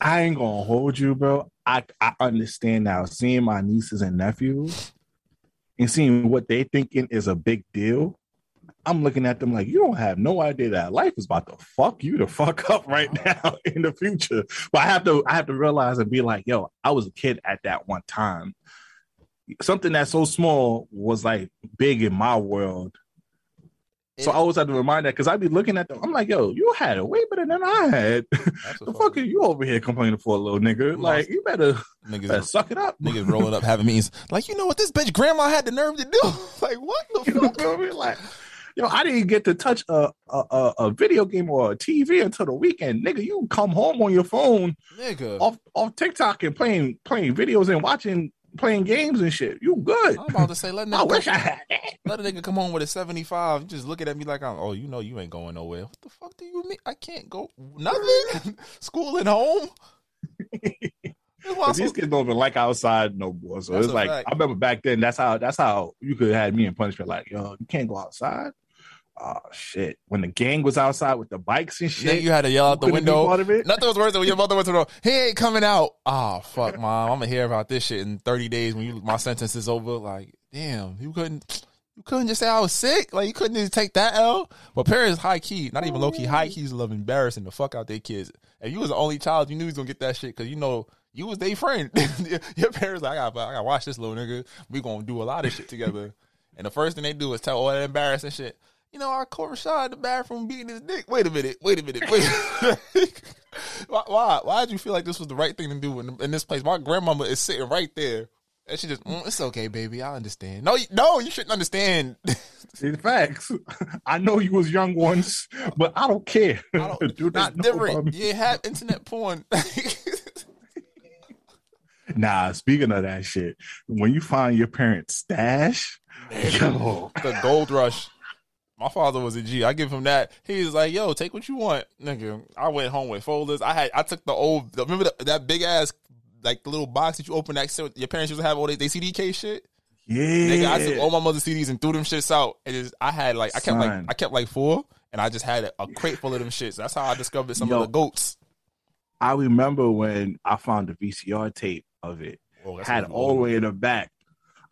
I ain't gonna hold you, bro. I I understand now. Seeing my nieces and nephews and seeing what they thinking is a big deal. I'm looking at them like you don't have no idea that life is about to fuck you to fuck up right now in the future. But I have to I have to realize and be like, yo, I was a kid at that one time. Something that's so small was like big in my world. So I always have to remind that because I'd be looking at them. I'm like, yo, you had it way better than I had. the fuck are you over here complaining for a little nigga? Like, you better, Niggas- better suck it up. Niggas rolling up having meetings. Like, you know what this bitch grandma had the nerve to do? like, what the fuck? Know what I mean? Like, yo, I didn't get to touch a, a a a video game or a TV until the weekend, nigga. You come home on your phone, nigga, off off TikTok and playing playing videos and watching playing games and shit. You good? I'm about to say, let I wish I had that. let a nigga come home with a 75. You just looking at me like, I'm, oh, you know, you ain't going nowhere. What the fuck do you mean? I can't go nothing. School and home. That's why I'm But these kids don't even like outside no more. So That's it's like fact. I remember back then. That's how that's how you could have had me in punishment. Like, yo, you can't go outside. Oh shit! When the gang was outside with the bikes and shit, Nigga, you had to yell out the window. part of it? Nothing was worse than when your mother went to the door. He ain't coming out. Oh fuck, mom. I'm gonna hear about this shit in 30 days when you my sentence is over. Like, damn, you couldn't. You couldn't just say I was sick. Like you couldn't just take that L. But parents high key, not even low key, high keys love embarrassing the fuck out their kids. If you was the only child, you knew you was gonna get that shit because you know you was their friend. Your parents like, I got I gotta watch this little nigga. We gonna do a lot of shit together. And the first thing they do is tell all that embarrassing shit. You know, I caught Rashad in the bathroom beating his dick. Wait a minute. Wait a minute. Wait. a minute. why, why? Why did you feel like this was the right thing to do in, in this place? My grandmama is sitting right there, and she just, "Mm, it's okay, baby. I understand. No, you, no, you shouldn't understand. In facts, I know you was young once, but I don't care. Do not it's know about different. You have internet porn. Nah, speaking of that shit, when you find your parents' stash, yo, the gold rush. My father was a G. I give him that. He's like, "Yo, take what you want, nigga." I went home with folders. I had, I took the old. Remember the, that big ass, like the little box that you open that your parents used to have all they, they CD case shit. yeah, Nigga, I took all my mother's CDs and threw them shits out. And just, I had like, I kept like, I kept like four, and I just had a, a crate full of them shits. That's how I discovered some Yo. of the goats. I remember when I found the VCR tape of it, Oh, had all the way in the back.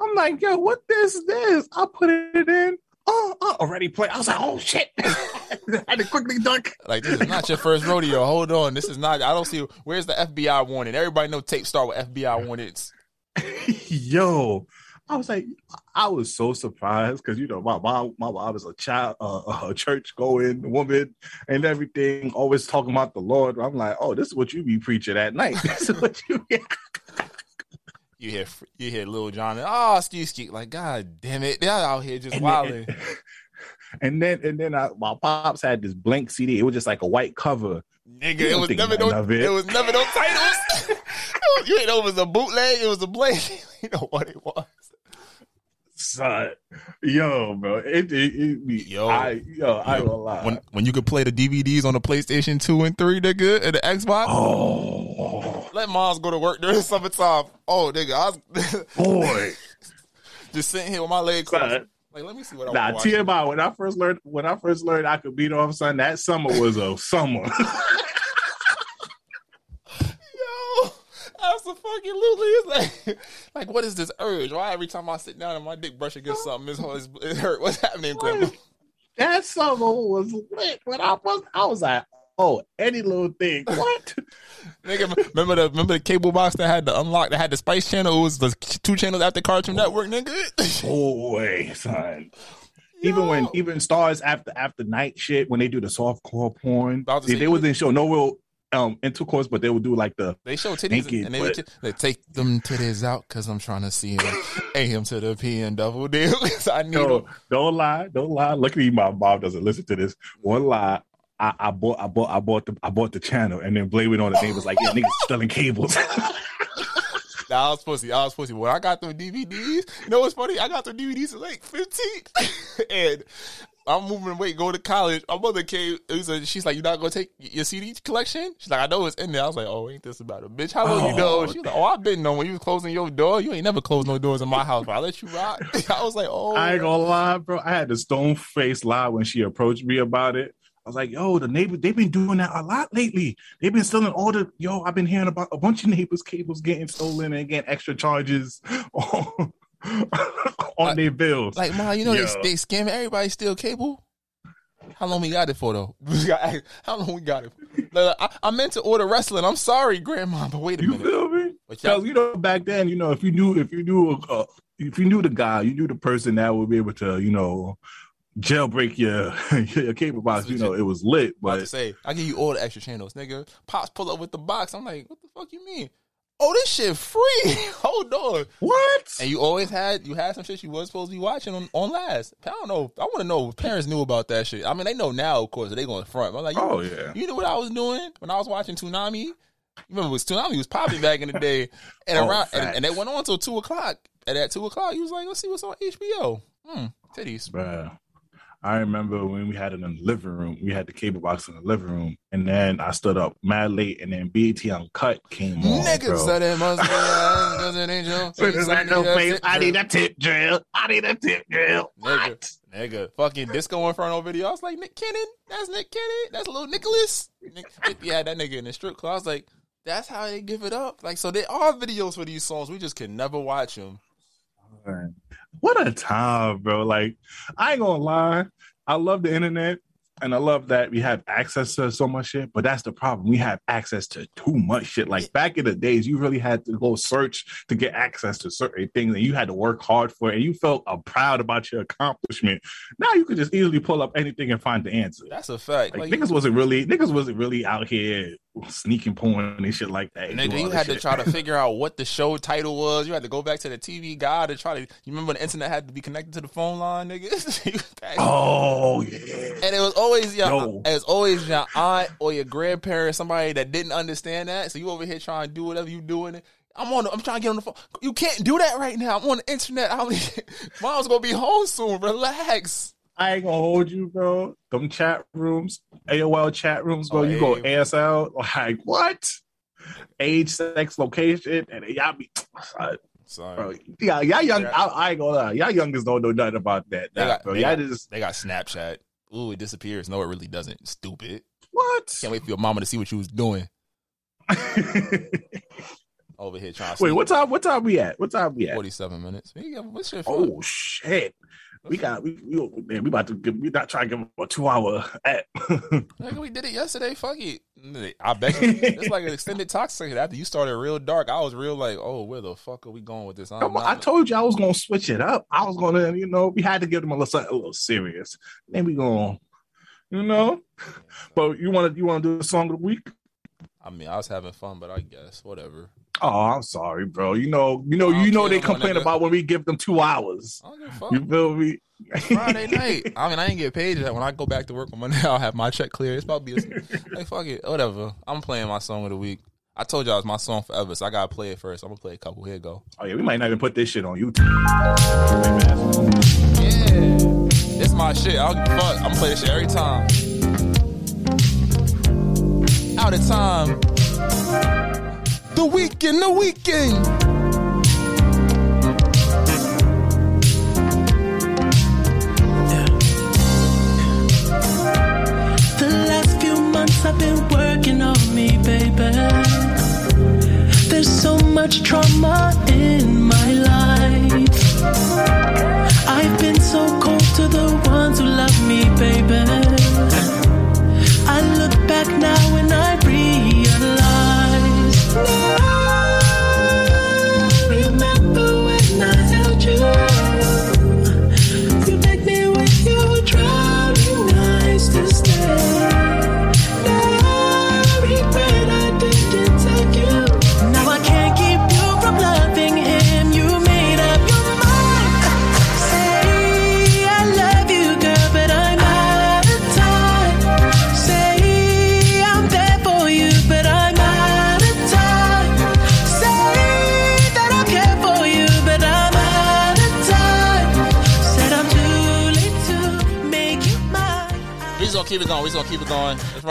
I'm like, yo, what this this? I put it in. Oh, I already played. I was like, oh shit! I had to quickly duck. Like this is not your first rodeo. Hold on, this is not. I don't see. Where's the FBI warning? Everybody know tape start with FBI warnings. Yo, I was like, I was so surprised because you know my mom, my mom is a child, uh, a church going woman, and everything. Always talking about the Lord. I'm like, oh, this is what you be preaching at night. This is what you. You hear you hear Lil Jon and oh Steve Skeet like God damn it they're out here just And wilding. then, and then and then I, my pops had this blank CD. It was just like a white cover. Nigga, it was never no it. it was never no titles. you ain't know it was a bootleg. It was a blade. you know what it was. Son, yo, bro, it, it, it Yo. I, yo, I ain't gonna lie. When when you could play the DVDs on the PlayStation two and three, nigga, and the Xbox. oh Let moms go to work during summertime. Oh, nigga, I was boy, just sitting here with my legs crossed. Like, let me see what I Nah, want to watch. TMI. When I first learned, when I first learned I could beat off son, that summer was a summer. Yo, absolutely. It's like, like, what is this urge? Why every time I sit down and my dick brush against something, it's, it's, it hurt? What's happening, Grandma? that summer was lit. When I was, I was like, oh, any little thing. What? Nigga, remember the remember the cable box that had the unlock that had the Spice Channel? It was the two channels after Cartoon Network, nigga. Boy, son. Even when even stars after after night shit when they do the soft softcore porn, to they, they wasn't show no real um intercourse, but they would do like the They show titties Naked, and they, but- they take them titties out because I'm trying to see them. AM to the P and double deal. 'cause I need no, them. don't lie, don't lie. Luckily, my mom doesn't listen to this. One lie. I, I bought, I bought, I bought the, I bought the channel, and then blame it on the neighbors. Like, yeah, niggas stealing cables. Nah, I was supposed to. I was supposed to. When I got them DVDs, you know what's funny? I got the DVDs at like 15, and I'm moving away, go to college. My mother came. A, she's like, "You're not gonna take your CD collection?" She's like, "I know it's in there." I was like, "Oh, ain't this about a bitch? How long you oh, know?" Oh, She was like, "Oh, I've been knowing when you was closing your door. You ain't never closed no doors in my house, but I let you rock." I was like, "Oh, I ain't oh. gonna lie, bro. I had the stone face lie when she approached me about it. I was like, yo, the neighbor, they've been doing that a lot lately. They've been stealing all the, yo, I've been hearing about a bunch of neighbors' cables getting stolen and getting extra charges on, on their bills. Like, ma, you know they, they scamming everybody steal cable. How long we got it for though? How long we got it? Like, I, I meant to order wrestling. I'm sorry, grandma, but wait a You minute. You feel me? Because you know, back then, you know, if you knew, if you knew, uh, if you knew the guy, you knew the person that would be able to, you know, jailbreak your your cable box. You know, it was lit. But to say, I give you all the extra channels, nigga. Pops pull up with the box. I'm like, what the fuck you mean? Oh, this shit free. Hold on. what? And you always had you had some shit you was supposed to be watching on, on last. I don't know. I want to know if parents knew about that shit. I mean, they know now, of course. They going front. I'm like, you, Oh yeah. you knew what I was doing when I was watching Toonami. You remember it was Toonami was popping back in the day, and Oh, around and, and they went on until two o'clock. And at two o'clock, he was like, "Let's see what's on HBO." Hmm, titties. Bruh. I remember when we had it in the living room. We had the cable box in the living room, and then I stood up mad late, and then BET Uncut came on. Niggas said it must be because it ain't your So face. it's I need no a face. tip I need drill. a tip drill. I need a tip drill. Nigga, What? nigga, fucking Disco Inferno video. I was like, Nick Cannon, that's Nick Cannon, that's little Nicholas. Nick, yeah, that nigga in the strip club. I was like, that's how they give it up. Like, so there are videos for these songs. We just can never watch them. What a time, bro. Like, I ain't gonna lie. I love the internet and I love that we have access to so much shit, but that's the problem. We have access to too much shit. Like back in the days, you really had to go search to get access to certain things and you had to work hard for it and you felt uh, proud about your accomplishment. Now you could just easily pull up anything and find the answer. That's a fact. Like, Like, niggas wasn't really niggas wasn't really out here sneaking porn and shit like that. Nigga, you had that to try to figure out what the show title was. You had to go back to the TV guide to try to. You remember when the internet had to be connected to the phone line, nigga? Oh yeah. And it was always your, Yo. it was always your aunt or your grandparent, somebody that didn't understand that. So you over here trying to do whatever you doing. I'm on. I'm trying to get on the phone. You can't do that right now. I'm on the internet. I'm, mom's gonna be home soon. Relax. I ain't gonna hold you, bro. Them chat rooms, AOL chat rooms, bro. Oh, you go AOL. ASL, like what? Age, sex, location, and y'all be, Sorry. bro. Yeah, y'all young. Yeah. I, I ain't gonna lie, y'all youngers don't know nothing about that, They now, got, bro. they, Y'all got, just they got Snapchat. Ooh, it disappears. No, it really doesn't. Stupid. what? Can't wait for your mama to see what you was doing over here trying. To Wait, sneak what time? What time we at? What time we at? Forty-seven minutes. What's your Oh shit. We got we we, oh, man, we about to give, we not trying to give them a two hour at Nigga, we did it yesterday. Fuck it. I bet you it's like an extended talk session. After you started real dark, I was real like, oh, where the fuck are we going with this? Not- I told you I was gonna switch it up. I was gonna, you know, we had to give them a little a little serious. Then we gonna, you know. But you wanna you wanna do the song of the week? I mean, I was having fun, but I guess whatever. Oh, I'm sorry, bro. You know, you know, you know they complain about when we give them two hours. I don't give a fuck. You feel me? Friday night. I mean, I ain't get paid yet. When I go back to work on Monday, I'll have my check clear. It's about to be a, like fuck it, whatever. I'm playing my song of the week. I told y'all it's my song forever, so I gotta play it first. I'm gonna play a couple. Here go. Oh yeah, we might not even put this shit on YouTube. Yeah, it's my shit. I don't give a fuck. I'm gonna play this shit every time. Out of time. The Weeknd, the Weeknd. The last few months have been working on me, baby. There's so much trauma in my life. I've been so cold to the ones who love me, baby.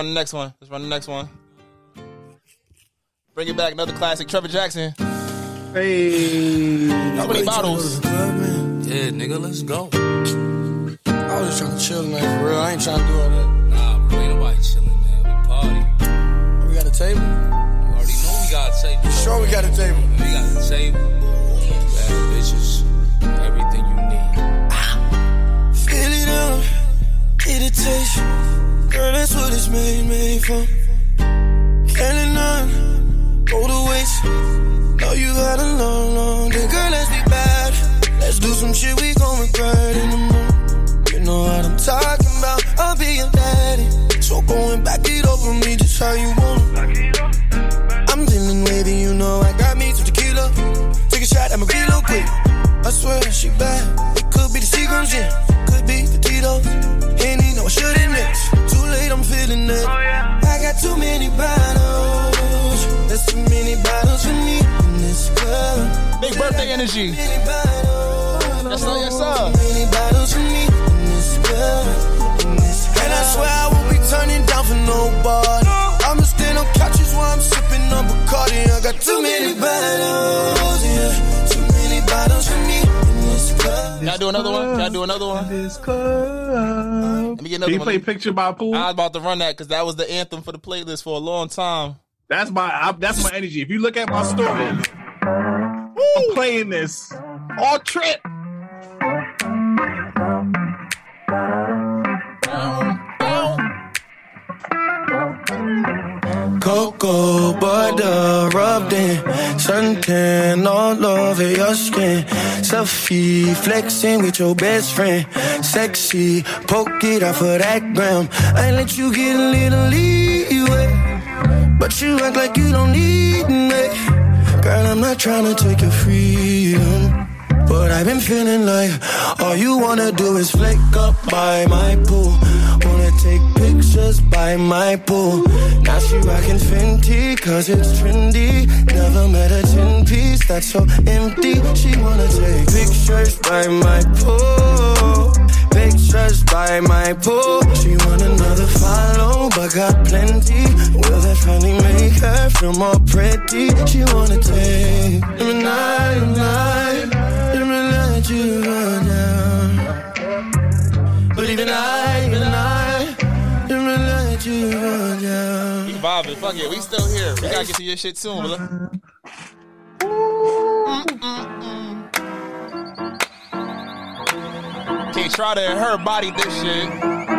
Run the next one. Let's run the next one. Bring it back. Another classic. Trevor Jackson. Hey. How many bottles? Yeah, nigga, let's go. I was just trying to chill tonight for real. I ain't trying to do all that. Nah, bro, ain't nobody chilling, man. We party. We got a table? You already know we got a table. Sure, we got a table. We got a table. Bad bitches. Everything you need. Feel it up, get a taste. Girl, that's what it's made, made for. Can't none go to waste. Know you had a long, long day. Girl, let's be bad. Let's do some shit we gon' regret in the morning. You know what I'm talking about. I'll be your daddy. So go and back it up with me just how you want it. I'm feeling wavy, you know I got me some tequila. Take a shot, I'ma real quick. I swear she bad. It could be the Seagrams, yeah. Could be the Tito's. Henny, no, I shouldn't mix. Too late, I'm feeling it. Oh, I got too many bottles. There's too many bottles for me in this club. Big birthday energy. Yes, sir. Yes, sir. Many bottles for me in this club. In this club. And I swear I won't be turning down for nobody. I'ma stand on couches while I'm sipping on Bacardi. I got too many bottles, yeah. Can I do another one? Can I do another one? Let me get another Can you one. play Picture by Pool? I was about to run that because that was the anthem for the playlist for a long time. That's my I, that's my energy. If you look at my story, I'm playing this all trip. Cocoa butter rubbed in, suntan all over your skin. Selfie flexing with your best friend, sexy. Poke it out for that gram. I let you get a little leeway, but you act like you don't need me. Girl, I'm not trying to take your freedom. But I've been feeling like all you wanna do is flick up by my pool. Take pictures by my pool. Now she rockin' Fenty cause it's trendy. Never met a 10 piece that's so empty. She wanna take pictures by my pool. Pictures by my pool. She want another follow, but got plenty. Will that finally make her feel more pretty? She wanna take them night, night. Let me let you run Fuck it. We still here. We gotta get to your shit soon. Look- Can't try to her body this shit.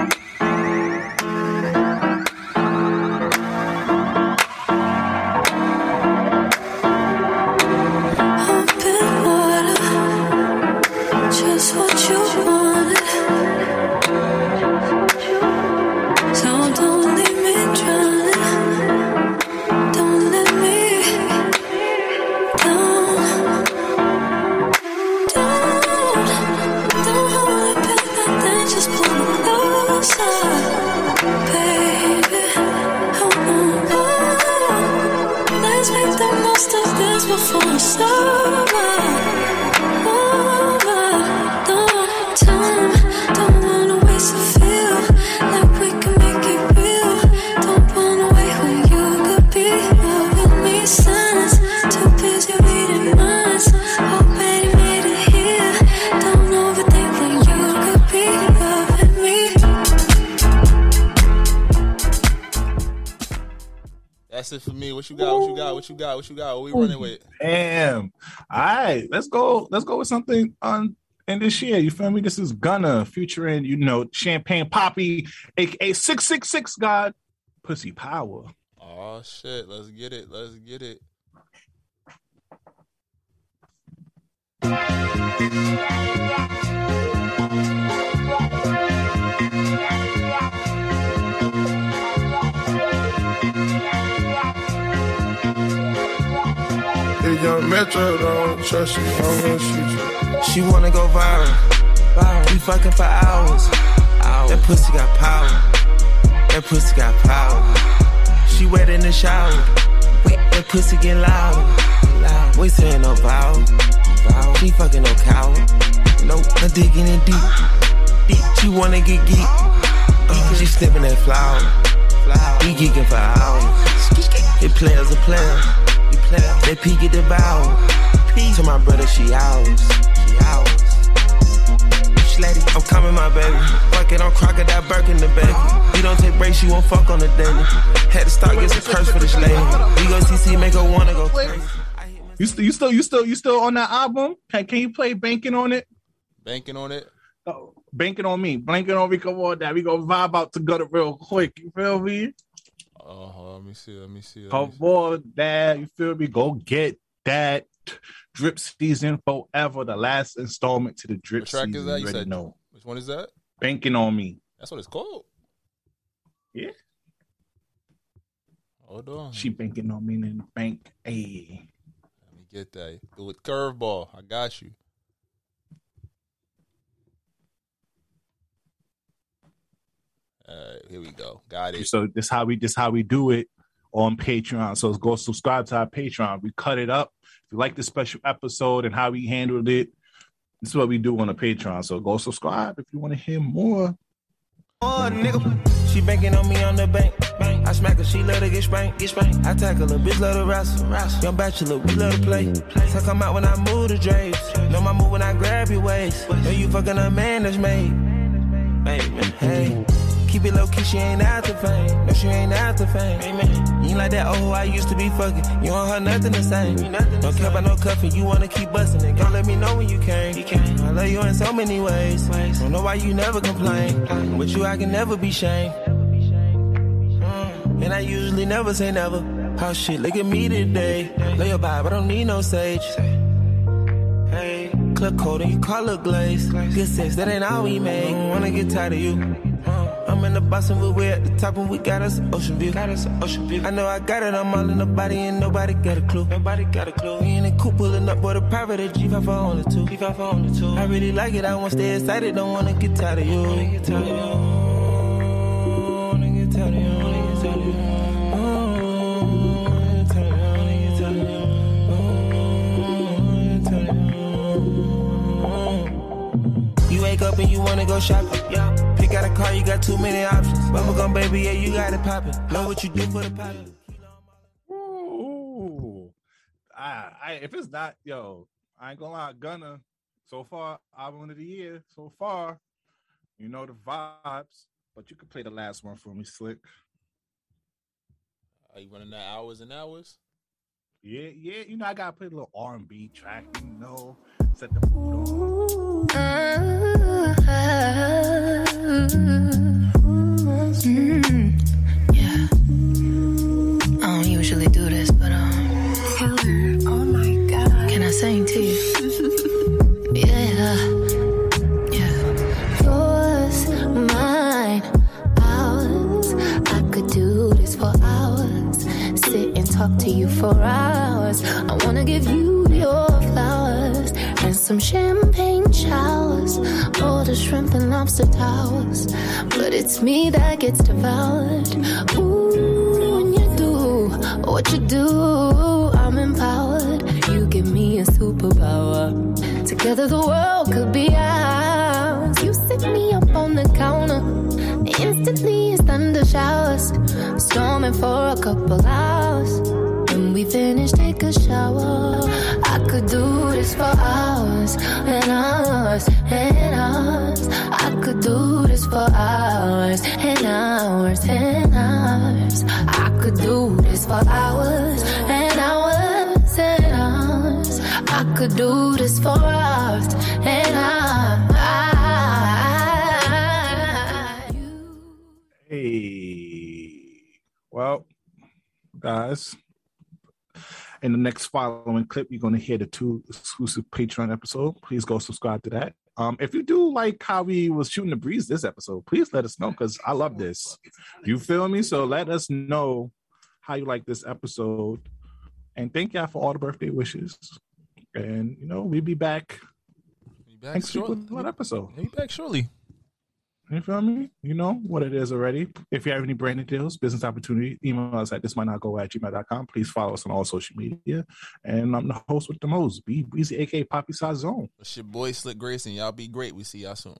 That's it for me. What you got? What you got? What you got? What you got? What we running with? Damn. All right, let's go. Let's go with something on in this year. You feel me? This is Gunna featuring, you know, Champagne Papi, aka Six Six Six God, Pussy Power. Oh shit. Let's get it. Let's get it. If young Metro don't trust you, I'm gonna shoot you. She wanna go viral. viral. We fucking for hours. That pussy got power. That pussy got power. She wet in the shower. That pussy get loud. loud. We saying no vowel. She fucking no coward. No, I'm digging it deep. Deep. She wanna get geek. Uh, she Stepping that flower. We geeking for hours. They players a player. They peek at the bow. To my brother, she ours. She ours. Lady, I'm coming, my baby. Fuck it, I'm crocodile Birkin the baby. You don't take breaks, you won't fuck on the daily. Had to start getting some purse for this lady. We go CC, make her wanna go crazy. You still, you still, you still, you still on that album? Can, can you play banking on it? Banking on it. Oh, banking on me, banking on me. Come on, that we gonna vibe out to gutter real quick. You feel me? Oh, let me see. Let me see. Let me Come see. on, dad. You feel me? Go get that drip season forever. The last installment to the drip What track season. is that? You already said know. Which one is that? Banking on me. That's what it's called. Yeah. Hold on. She banking on me in the bank. Hey. Let me get that. Do it curveball. I got you. All right, here we go. Got it. So this how we this how we do it on Patreon. So go subscribe to our Patreon. We cut it up. If you like the special episode and how we handled it, this is what we do on the Patreon. So go subscribe if you want to hear more. Oh, nigga. She banking on me on the bank. bank. I smack her, she let her get spanked. Get spanked. I tackle her, bitch love to wrestle. wrestle. Young bachelor, we love to play. So come out when I move the drapes. Know my move when I grab your waist. Know you fucking a man that's made. Made, man. Hey. Keep it low key, she ain't after fame. No, she ain't after fame. Amen. You ain't like that, oh, I used to be fucking. You don't have nothing the same. Don't care about no cuffing, you wanna keep busting it. Don't let me know when you came. You came. I love you in so many ways. Don't know why you never complain. With you, I can never be shamed. Mm. And I usually never say never. How shit, look at me today. Lay your vibe, I don't need no sage. Hey, club coat and you call it glaze. Good sex, that ain't all we. Don't wanna get tired of you. I'm in the box and we're at the top and we got us an ocean view. Got us an ocean view. I know I got it, I'm all in the body and nobody got a clue. Nobody got a clue. We in the coupe pulling up, boy, the private a G5 on the two. G5 on the two. I really like it, I wanna stay excited, don't wanna get tired of you. Wanna get tired of you. Wanna go shopping. Yeah. Pick out a car, you got too many options. Bubblegum baby, yeah, you got it poppin'. Know what you do for the pilot. Ooh. I, I if it's not yo, I ain't gonna lie, Gunna. So far, album of the year. So far, you know the vibes. But you could play the last one for me, Slick. Are you running that hours and hours? Yeah, yeah. You know I gotta play a little R and B track. You know, set the mood on. Mm, yeah. I don't usually do this, but um, oh my god, can I sing to you? yeah, yeah. Yours, mine, ours. I could do this for hours. Talk to you for hours. I wanna give you your flowers and some champagne showers. All the shrimp and lobster towers. But it's me that gets devoured. Ooh, when you do what you do, I'm empowered. You give me a superpower. Together the world could be ours. You sit me up on the counter. Instantly showers. Storming for a couple hours. When we finish, take a shower. I could do this for hours and hours and hours. I could do this for hours and hours and hours. I could do this for hours and hours and hours. I could do this for hours guys, in the next following clip, you're going to hear the two exclusive Patreon episode. Please go subscribe to that. Um, if you do like how we was shooting the breeze this episode, please let us know because I love this. You feel me? So let us know how you like this episode, and thank y'all for all the birthday wishes. And you know we'll be back Be back next week shortly. with another episode. We'll be back shortly. You feel me? You know what it is already. If you have any branding deals, business opportunity, email us at this might not go at gmail.com. Please follow us on all social media. And I'm the host with the most, B Breezy, aka Poppy Size Zone. It's your boy Slick Grayson. Y'all be great. We see y'all soon.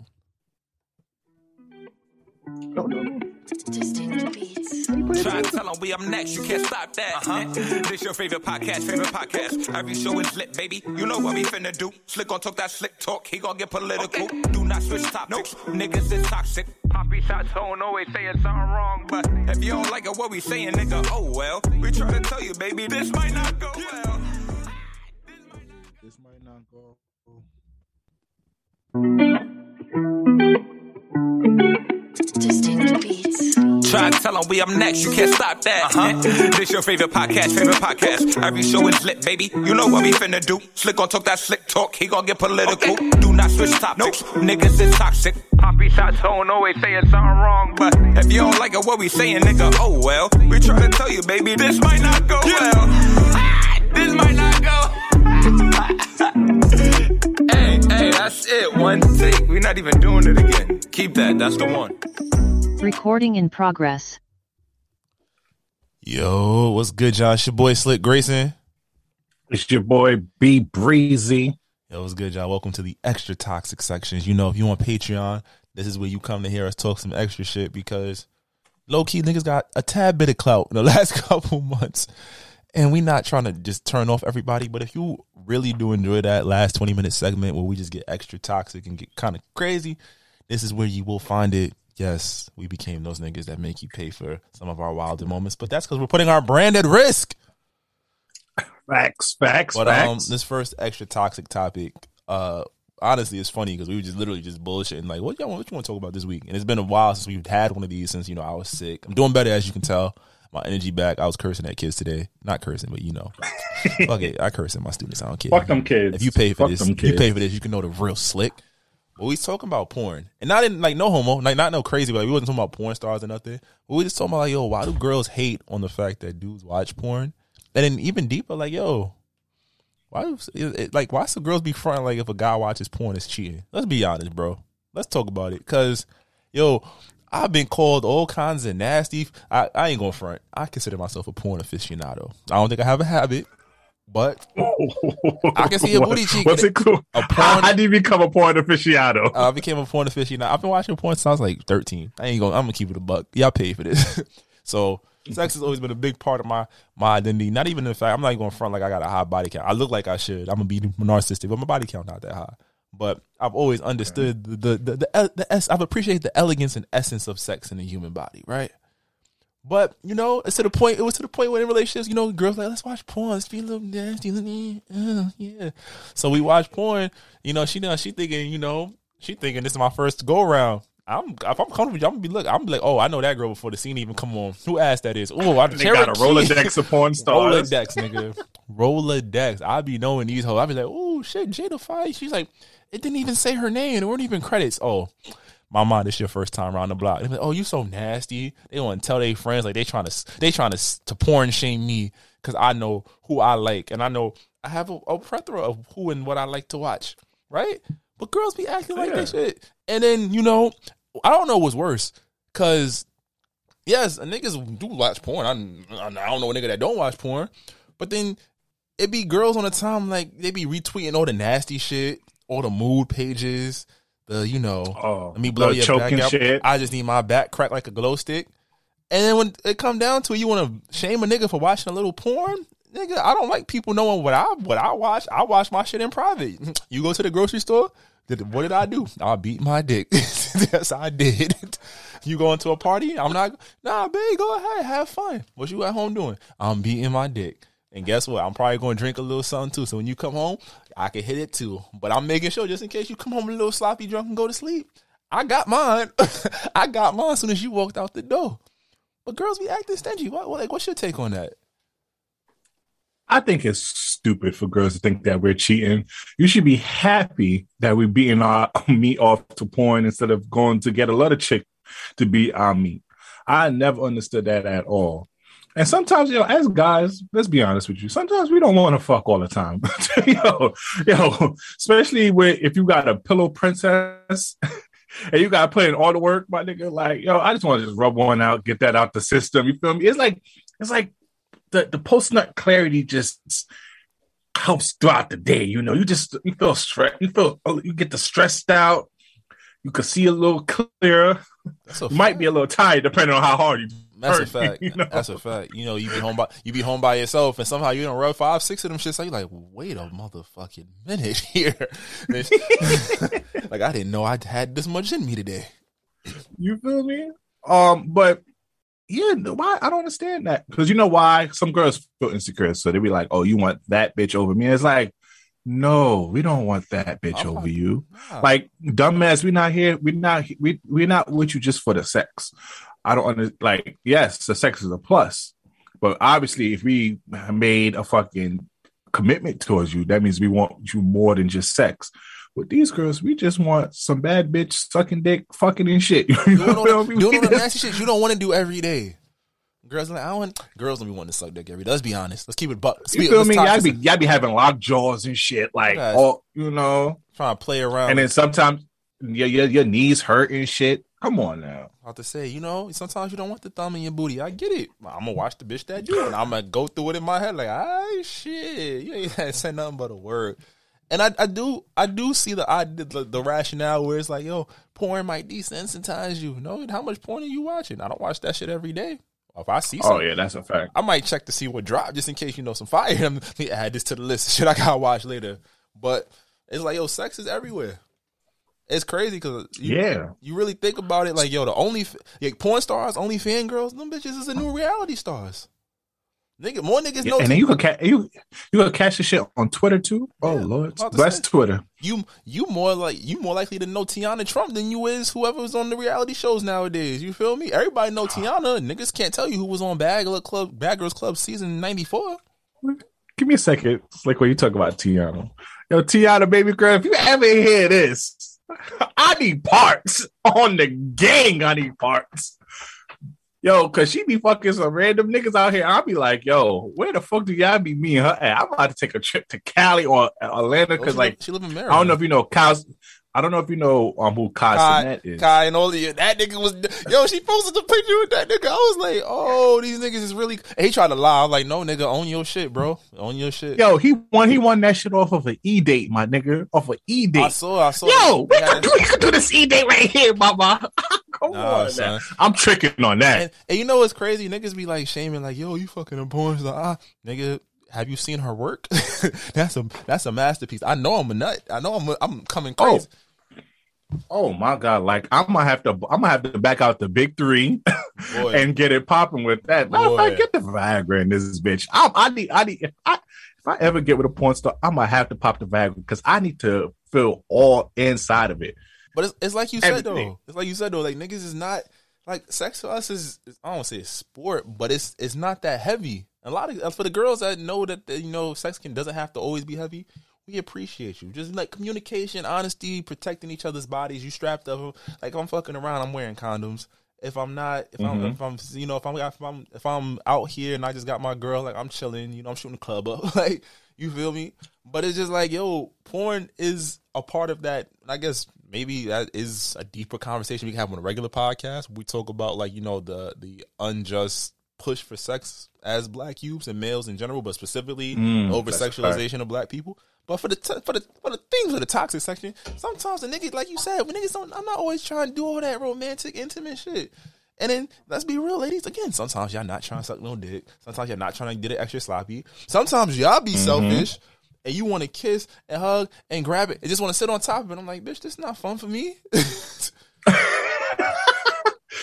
Try to tell them we up next, you can't stop that. Uh-huh. This your favorite podcast, favorite podcast. Every show is lit, baby. You know what we finna do. Slick gon' talk that slick talk, he gon' get political. Do not switch topics, niggas is toxic. Poppy shots don't always say it's something wrong, but if you don't like it, what we saying, nigga, oh well. We try to tell you, baby, this might not go well. This might not go. Try to tell them we up next, you can't stop that. Uh-huh. This your favorite podcast, favorite podcast. Every show is lit, baby. You know what we finna do. Slick gon' talk that slick talk, he gon' get political. Do not switch topics, niggas is toxic. Poppy shots don't always say it's something wrong, but if you don't like it, what we saying, nigga, oh well. We try to tell you, baby, this might not go well. this might not go. hey, hey, that's it. One take. We're not even doing it again. Keep that. That's the one. Recording in progress. Yo, what's good, John? It's your boy Slick Grayson. It's your boy B Breezy. Yo, what's good, y'all? Welcome to the extra toxic sections. You know, if you want Patreon, this is where you come to hear us talk some extra shit because low key niggas got a tad bit of clout in the last couple months. And we're not trying to just turn off everybody, but if you really do enjoy that last 20 minute segment where we just get extra toxic and get kind of crazy, this is where you will find it. Yes, we became those niggas that make you pay for some of our wilder moments, but that's because we're putting our brand at risk. Facts, facts, But um, this first extra toxic topic, uh, honestly, it's funny because we were just literally just bullshitting. Like, what y'all? What you want to talk about this week? And it's been a while since we've had one of these. Since you know I was sick, I'm doing better as you can tell. My energy back. I was cursing at kids today. Not cursing, but you know, fuck it. I curse at my students. I don't care. Fuck them kids. If you pay for Fuck this, you pay for this, you can know the real slick. But we talking about porn, and not in like no homo, like not no crazy. But like, we wasn't talking about porn stars or nothing. But we just talking about like, yo, why do girls hate on the fact that dudes watch porn? And then even deeper, like, yo, why it, like why should girls be fronting like if a guy watches porn is cheating? Let's be honest, bro. Let's talk about it, cause yo, I've been called all kinds of nasty. I, I ain't gonna front. I consider myself a porn aficionado. I don't think I have a habit, but I can see a booty cheek. What's it called? A porn. how you become a porn aficionado? I became a porn aficionado. I've been watching porn since I was like 13. I ain't gonna. I'm gonna keep it a buck. Y'all pay for this. so sex has always been a big part of my my identity. Not even the fact I'm not even going to front like I got a high body count. I look like I should. I'm gonna be narcissistic, but my body count not that high. But I've always understood the the the, the, the, es- I've appreciated the elegance and essence of sex in the human body, right? But you know, it's to the point. It was to the point where in relationships, you know, girls like let's watch porn. Let's be a little nasty, uh, yeah. So we watch porn. You know, she know she thinking, you know, she thinking this is my first go around. I'm if I'm comfortable, I'm gonna be look. I'm gonna be like, oh, I know that girl before the scene even come on. Who asked that is? Oh, I They got a Rolodex of porn stars. Rolodex, nigga. Rolodex. I be knowing these hoes. I be like, oh shit, Jada Fire. She's like, it didn't even say her name. There weren't even credits. Oh, my mom, this your first time around the block. Like, oh, you so nasty. They want to tell their friends like they trying to they trying to to porn shame me because I know who I like and I know I have a, a plethora of who and what I like to watch, right? But girls be acting like Yeah. that shit, and then you know, I don't know what's worse because yes, niggas do watch porn. I, I don't know a nigga that don't watch porn, but then it be girls on the time like they be retweeting all the nasty shit, all the mood pages, the you know, oh, let me blow Oh, your choking back out. shit. I just need my back cracked like a glow stick. And then when it come down to it, you want to shame a nigga for watching a little porn. Nigga, I don't like people knowing what I what I watch. I watch my shit in private. You go to the grocery store. Did, what did I do? I beat my dick. yes, I did. You go into a party? I'm not. Nah, babe, go ahead, have fun. What you at home doing? I'm beating my dick. And guess what? I'm probably going to drink a little something too. So when you come home, I can hit it too. But I'm making sure just in case you come home a little sloppy drunk and go to sleep. I got mine. I got mine as soon as you walked out the door. But girls be acting stingy. What, what like what's your take on that? I think it's stupid for girls to think that we're cheating. You should be happy that we're beating our meat off to porn instead of going to get a lot of chick to beat our meat. I never understood that at all. And sometimes, you know, as guys, let's be honest with you. Sometimes we don't want to fuck all the time. yo, yo, especially with if you got a pillow princess and you got to put in all the work, my nigga. Like, yo, I just want to just rub one out, get that out the system. You feel me? It's like, it's like the the post nut clarity just helps throughout the day. You know, you just you feel stress, you feel oh, you get the stressed out. You can see a little clearer. You might be a little tired depending on how hard you. That's a fact. you know? That's a fact. You know, you be home by you be home by yourself, and somehow you don't rub five, six of them shits. So you like, wait a motherfucking minute here. like I didn't know I had this much in me today. You feel me? Um, but yeah, why I don't understand that because you know why some girls feel insecure, so they be like, "Oh, you want that bitch over me?" It's like, no, we don't want that bitch over you. Like, dumbass, we're not here. We're not we we're not with you just for the sex. I don't understand. like. Yes, the sex is a plus, but obviously, if we made a fucking commitment towards you, that means we want you more than just sex. With these girls, we just want some bad bitch sucking dick, fucking and shit. You Doing know all, what I the, mean? doing all the nasty shit you don't want to do every day. Girls like I want girls don't be wanting to suck dick every day. Let's be honest. Let's keep it buck. let's You feel me? Y'all be y'all be having lock jaws and shit, like all you know, trying to play around. and then sometimes your your, your knees hurt and shit. Come on now. about to say, you know, sometimes you don't want the thumb in your booty. I get it. I'm gonna watch the bitch that do, and I'm gonna go through it in my head like, ah, shit, you ain't had to say nothing but a word. And I, I do, I do see the, I the, the rationale where it's like, yo, porn might desensitize you. No, how much porn are you watching? I don't watch that shit every day. If I see, Oh yeah, that's a fact. I might check to see what dropped just in case you know some fire. Let me add this to the list. Shit, I gotta watch later. But it's like, yo, sex is everywhere. It's crazy because Yeah. you really think about it. Like, yo, the only like, porn stars, only fan girls, them bitches is the new reality stars. Nigga, more niggas Yeah, know. and then you could ca- you you could catch the shit on Twitter too. Oh lord, about to that's. Twitter. you you more like you more likely to know Teanna Trump than you is whoever's on the reality shows nowadays. You feel me? Everybody know ah. Teanna. Niggas can't tell you who was on Girl Club, Bad Girls Club season ninety four. Give me a second. It's like when you talk about Teanna. Yo, Teanna, baby girl, if you ever hear this, I need parts on the gang. I need parts. Yo, cause she be fucking some random niggas out here. I'll be like, yo, where the fuck do y'all be me and her at? I'm about to take a trip to Cali or Atlanta oh, because she like live- she live in Maryland. I don't know if you know Kyle. I don't know if you know um who Kai Kai, is. Kai and all the that nigga was yo. She posted the picture with that nigga. I was like, oh, these niggas is really. And he tried to lie. I'm like, no, nigga, own your shit, bro. Own your shit. Yo, he won. He won that shit off of an E date, my nigga. Off of E date. I saw. I saw. Yo, we could do, we could do this E date right here, mama. Come Nah, on, son. I'm tricking on that. And, and you know what's crazy? Niggas be like shaming, like, yo, you fucking a porn star. Ah, nigga, have you seen her work? that's a that's a masterpiece. I know I'm a nut. I know I'm a, I'm coming crazy. Oh Oh my god! Like I'm gonna have to, I'm gonna have to back out the big three and get it popping with that. Boy. fact, get the Viagra in this bitch. I, I need, I need. If I, if I ever get with a porn star, I'm gonna have to pop the Viagra because I need to feel all inside of it. But it's, it's like you said Everything. though. It's like you said though. Like niggas is not like sex to us is, is I don't want to say it's sport, but it's it's not that heavy. A lot of for the girls that know that you know sex can doesn't have to always be heavy. We appreciate you. Just like communication, honesty, protecting each other's bodies. You strapped up. Like if I'm fucking around, I'm wearing condoms. If I'm not, if I'm, Mhm. if I'm, you know, if I'm, if I'm, if I'm out here and I just got my girl, like I'm chilling, you know, I'm shooting the club up, like you feel me. But it's just like, yo, porn is a part of that. I guess maybe that is a deeper conversation we can have on a regular podcast. We talk about like you know the the unjust push for sex as black youths and males in general, but specifically Mm, over sexualization of black people. But for the t- for the for the things of the toxic section, sometimes the niggas like you said, when niggas don't, I'm not always trying to do all that romantic, intimate shit. And then let's be real, ladies. Again, sometimes y'all not trying to suck no dick. Sometimes y'all not trying to get it extra sloppy. Sometimes y'all be Mhm. selfish and you want to kiss and hug and grab it and just want to sit on top of it. I'm like, bitch, this is not fun for me.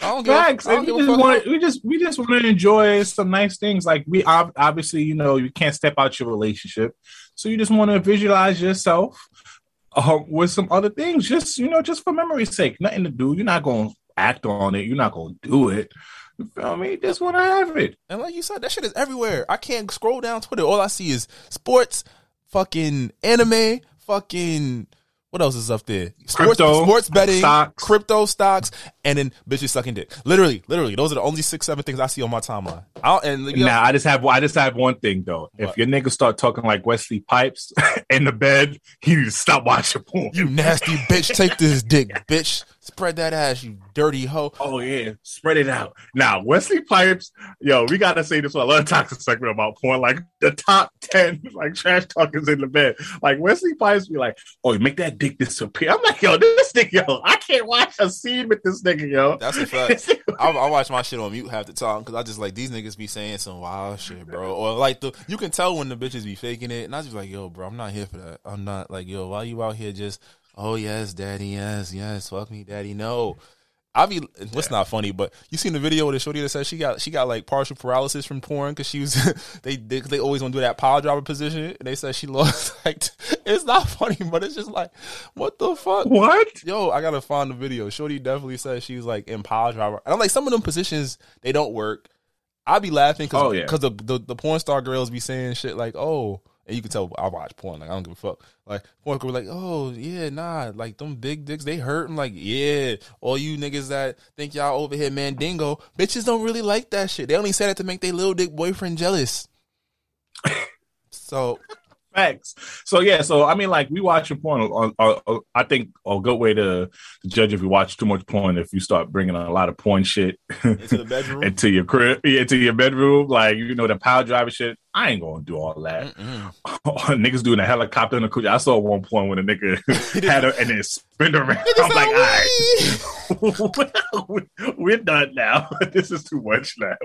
I don't give, a, I Facts. don't give we just want we just we just want to enjoy some nice things. Like we ob- obviously, you know, you can't step out your relationship, so you just want to visualize yourself uh, with some other things. Just you know, just for memory's sake. Nothing to do. You're not going to act on it. You're not going to do it. You feel me? Just want to have it. And like you said, that shit is everywhere. I can't scroll down Twitter. All I see is sports, fucking anime, fucking what else is up there? Sports, Crypto, sports betting, stocks. crypto stocks, and then bitches sucking dick. Literally, literally, those are the only six, seven things I see on my timeline. I don't, and you know, Now I just have I just have one thing though. If your niggas start talking like Wesley Pipes in the bed, you need to stop watching porn. you nasty bitch, take this dick, bitch. Spread that ass, you dirty hoe. Oh yeah, spread it out. Now Wesley Pipes, yo, we gotta say this. one. I love toxic segment about porn. Like the top ten, like trash talkers in the bed. Like Wesley Pipes be like, "Oh, you make that dick disappear." I'm like, yo, this nigga, yo, I can't watch a scene with this nigga, yo. That's a fact. I, I watch my shit on mute half the time because I just like these niggas be saying some wild shit, bro. Or like the you can tell when the bitches be faking it, and I just like, yo, bro, I'm not here for that. I'm not like, yo, why you out here just, oh yes, daddy, yes, yes, fuck me, daddy, no. I be what's not funny, but you seen the video with the shorty that said she got she got like partial paralysis from porn because she was they, they they always want to do that pile driver position and they said she lost like it's not funny but it's just like what the fuck? What? Yo I gotta find the video. Shorty definitely said she's like in pile driver and I'm like some of them positions they don't work. I be laughing because Oh, yeah. the, the the porn star girls be saying shit like oh and you can tell I watch porn like I don't give a fuck like porn girl like oh yeah nah like them big dicks they hurt I'm like yeah all you niggas that think y'all over here mandingo bitches don't really like that shit. They only say it to make their little dick boyfriend jealous. So Facts. So yeah, so I mean, like we watching porn. On, on, on- I think a good way to, to judge if you watch too much porn if you start bringing a lot of porn shit into the bedroom into your crib, yeah, into your bedroom, like you know the power driver shit. I ain't gonna do all that. Niggas doing a helicopter in a coochie. I saw one point when a nigga had her and then spin around. I'm like, all right, we're done now. this is too much now.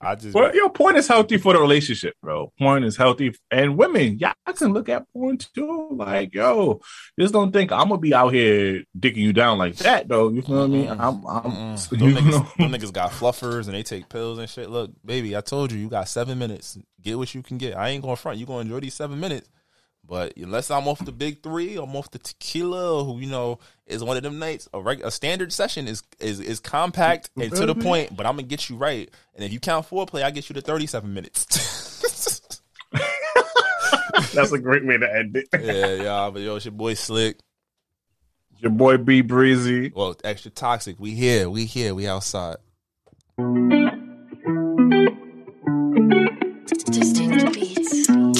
I just Well, yo, porn is healthy for the relationship, bro. Porn is healthy, and women, y'all can look at porn too. Like, yo, just don't think I'm gonna be out here dicking you down like that, though. You feel me? I'm, I'm, them, you know, niggas, them niggas got fluffers and they take pills and shit. Look, baby, I told you, you got seven minutes. Get what you can get. I ain't going to front. You to enjoy these seven minutes. But unless I'm off the big three, I'm off the tequila, who you know is one of them nights. A reg- a standard session is is is compact and to the mm-hmm. point. But I'm gonna get you right. And if you count foreplay, I get you to 37 minutes. that's a great way to end it. yeah, yeah. But yo, it's your boy Slick. Your boy B Breezy. Well, extra toxic. We here. We here. We outside.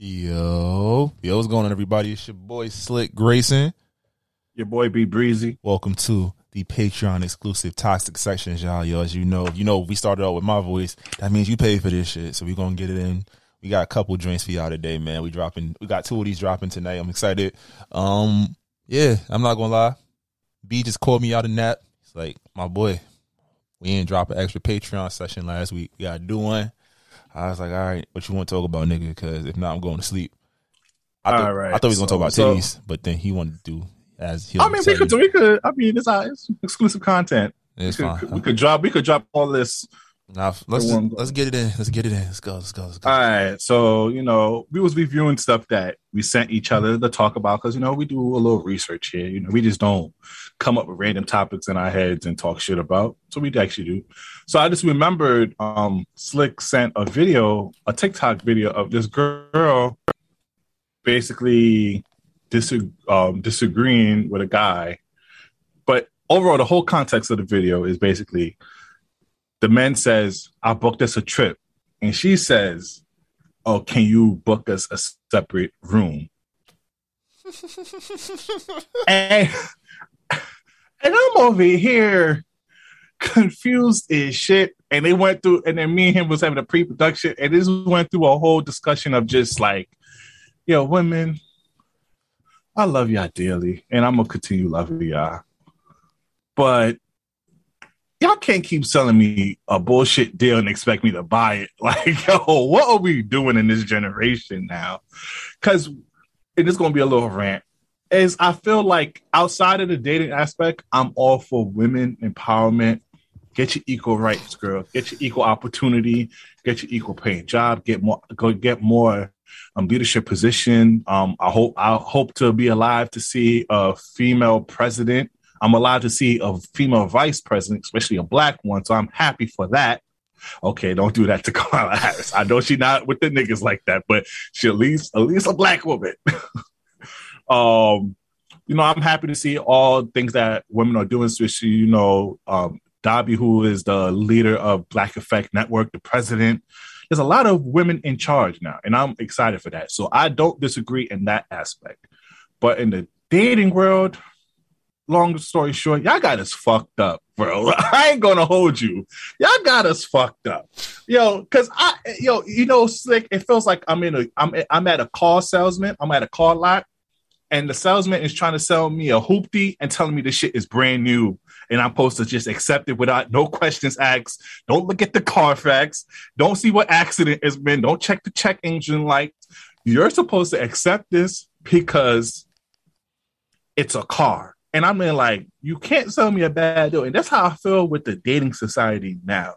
Yo, yo, what's going on, everybody? It's your boy Slick Grayson. Your boy B Breezy. Welcome to the Patreon exclusive Toxic Sections, y'all. Yo, as you know, you know we started out with my voice. That means you pay for this shit, so we gonna get it in. We got a couple drinks for y'all today, man. We dropping. We got two of these dropping tonight. I'm excited. Um, yeah, I'm not gonna lie. B just called me out of nap. It's like my boy. We ain't drop an extra Patreon session last week. We gotta do one. I was like, all right, what you want to talk about, nigga? Because if not, I'm going to sleep. I right, I thought we was gonna so- talk about so- titties, but then he wanted to do as he. I mean, we could, we could. I mean, it's, it's exclusive content. It's we fine. we could drop. We could drop all this. Nah, let's for one- let's get it in. Let's get it in. Let's go. Let's go. Let's go. All right, so you know, we was reviewing stuff that we sent each other to talk about because you know we do a little research here. You know, we just don't come up with random topics in our heads and talk shit about. So we actually do. So I just remembered, um, Slick sent a video, a TikTok video of this girl basically disag- um, disagreeing with a guy, but overall, the whole context of the video is basically the man says, "I booked us a trip," and she says, "Oh, can you book us a separate room?" and and I'm over here confused as shit. And they went through, and then me and him was having a pre-production, and this went through a whole discussion of just like, yo, women, I love y'all dearly, and I'm gonna continue loving y'all, but y'all can't keep selling me a bullshit deal and expect me to buy it. Like, yo, what are we doing in this generation now? Because it is going to be a little rant. Is I feel like outside of the dating aspect, I'm all for women empowerment. Get your equal rights, girl. Get your equal opportunity. Get your equal paying job. Get more. Go get more um, leadership position. Um, I hope I hope to be alive to see a female president I'm allowed to see a female vice president, especially a black one. So I'm happy for that. Okay, don't do that to Kamala Harris. I know she's not with the niggas like that, but she at least at least a black woman. um, you know, I'm happy to see all things that women are doing, especially, you know, um, Dobby, who is the leader of Black Effect Network, the president. There's a lot of women in charge now, and I'm excited for that. So I don't disagree in that aspect. But in the dating world, long story short, y'all got us fucked up, bro. I ain't gonna hold you. Y'all got us fucked up, yo. Cause I, yo, you know, slick. It feels like I'm in a, I'm, I'm at a car salesman. I'm at a car lot, and the salesman is trying to sell me a hoopty and telling me this shit is brand new. And I'm supposed to just accept it without no questions asked. Don't look at the Carfax. Don't see what accident it's been. Don't check the check engine light. You're supposed to accept this because it's a car. And I mean, like, you can't sell me a bad deal. And that's how I feel with the dating society now.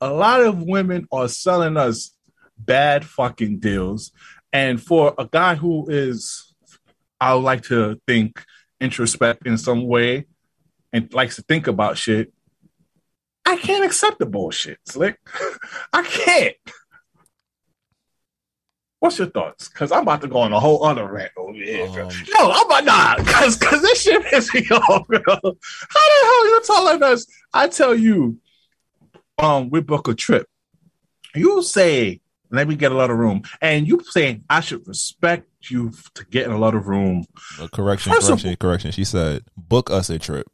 A lot of women are selling us bad fucking deals. And for a guy who is, I would like to think, introspect in some way and likes to think about shit, I can't accept the bullshit, Slick. I can't. What's your thoughts? Because I'm about to go on a whole other rant over here. Um, Yo, I'm about nah, because because this shit pisses me off, bro. How the hell you telling us? I tell you, um, we book a trip. You say, let me get a lot of room, and you saying I should respect you to get in a lot of room. Uh, correction, First correction, of, correction. She said, book us a trip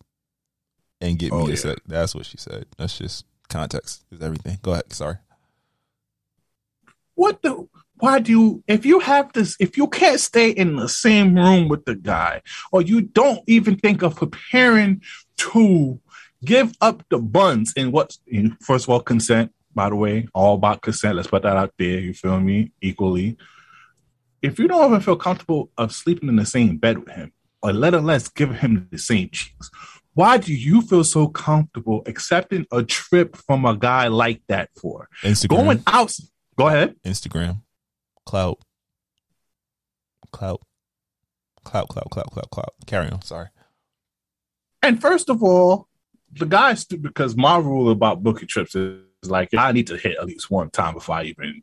and get me oh, a yeah. sec. That's what she said. That's just context is everything. Go ahead. Sorry. What the? Why do you if you have this if you can't stay in the same room with the guy or you don't even think of preparing to give up the buns and what first of all consent by the way all about consent let's put that out there you feel me equally. If you don't even feel comfortable of sleeping in the same bed with him or let alone give him the same cheeks why do you feel so comfortable accepting a trip from a guy like that for? Instagram. going out go ahead. Instagram clout, clout, clout, clout, clout, clout, clout. Carry on. Sorry. And first of all, the guys because my rule about booking trips is like I need to hit at least one time before I even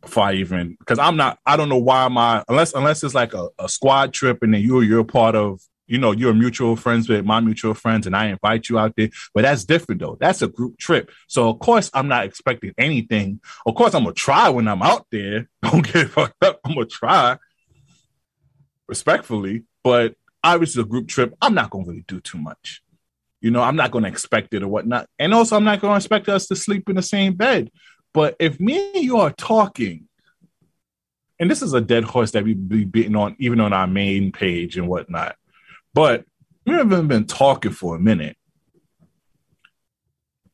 before I even because I'm not I don't know why my unless unless it's like a, a squad trip and then you're you're part of you know, you're mutual friends with my mutual friends and I invite you out there. But that's different though. That's a group trip. So of course I'm not expecting anything. Of course I'm gonna try when I'm out there. Don't get fucked up. I'm gonna try respectfully, but obviously a group trip, I'm not gonna really do too much. You know, I'm not gonna expect it or whatnot. And also I'm not gonna expect us to sleep in the same bed. But if me and you are talking, and this is a dead horse that we be beating on even on our main page and whatnot but we haven't been talking for a minute.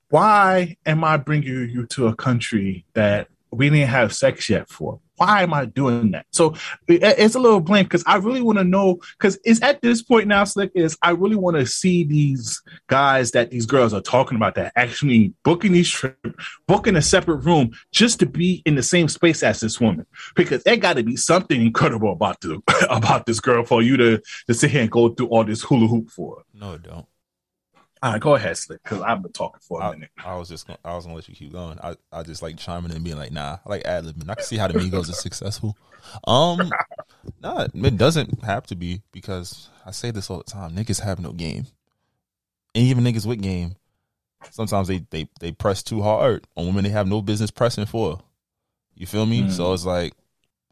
Why am I bringing you to a country that we didn't have sex yet for? Why am I doing that? So it's a little blame because I really want to know because it's at this point now, Slick, is I really want to see these guys that these girls are talking about that actually booking these trips, booking a separate room just to be in the same space as this woman. Because there got to be something incredible about the about this girl for you to to sit here and go through all this hula hoop for. No, don't. All right, go ahead, Slick, because I've been talking for a I, minute. I was just gonna, I was gonna let you keep going. I, I just like chiming in and being like, nah, I like ad libbing. I can see how the Migos is successful. Um, nah, it doesn't have to be because I say this all the time. Niggas have no game, and even niggas with game, sometimes they they they press too hard on women they have no business pressing for. You feel me? Mm. So it's like,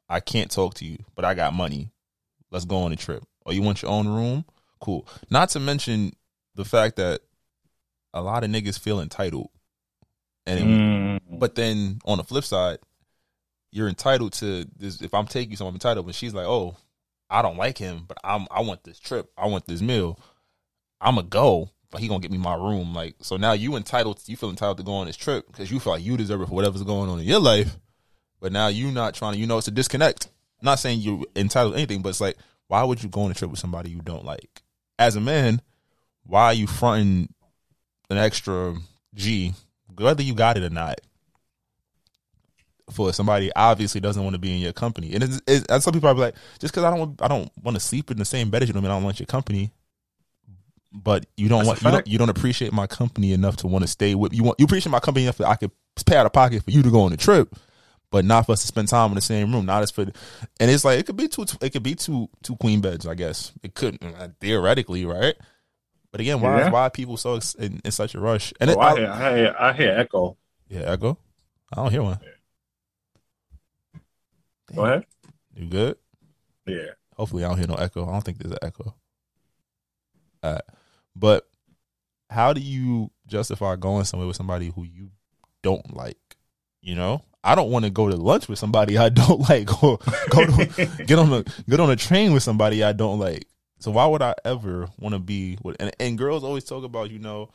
I can't talk to you, but I got money. Let's go on a trip. Or you want your own room? Cool. Not to mention the fact that a lot of niggas feel entitled. And mm. but then on the flip side, you're entitled to this if I'm taking you so I'm entitled, but she's like, Oh, I don't like him, but I'm I want this trip, I want this meal. I'ma go, but he gonna get me my room. Like so now you entitled you feel entitled to go on this trip because you feel like you deserve it for whatever's going on in your life. But now you not trying to you know it's a disconnect. I'm not saying you're entitled to anything, but it's like, why would you go on a trip with somebody you don't like? As a man, why are you fronting an extra G, whether you got it or not, for somebody obviously doesn't want to be in your company? And it's, it's, some people are like, just because I don't I don't want to sleep in the same bed as you, I mean I don't want your company. but you don't That's want you don't, you don't appreciate my company enough to want to stay with you. Want you appreciate my company enough that I could pay out of pocket for you to go on a trip, but not for us to spend time in the same room. Not as for, and it's like it could be two. It could be two two queen beds. I guess it could uh, theoretically, right? But again, why Yeah. why are people so ex- in, in such a rush? And Oh, it, I, hear, I hear, I hear echo. yeah, echo. I don't hear one. Go ahead. You good? Yeah. Hopefully, I don't hear no echo. I don't think there's an echo. Uh, but how do you justify going somewhere with somebody who you don't like? You know, I don't want to go to lunch with somebody I don't like, or go to get on a get on a train with somebody I don't like. So why would I ever want to be with? And, and girls always talk about, you know,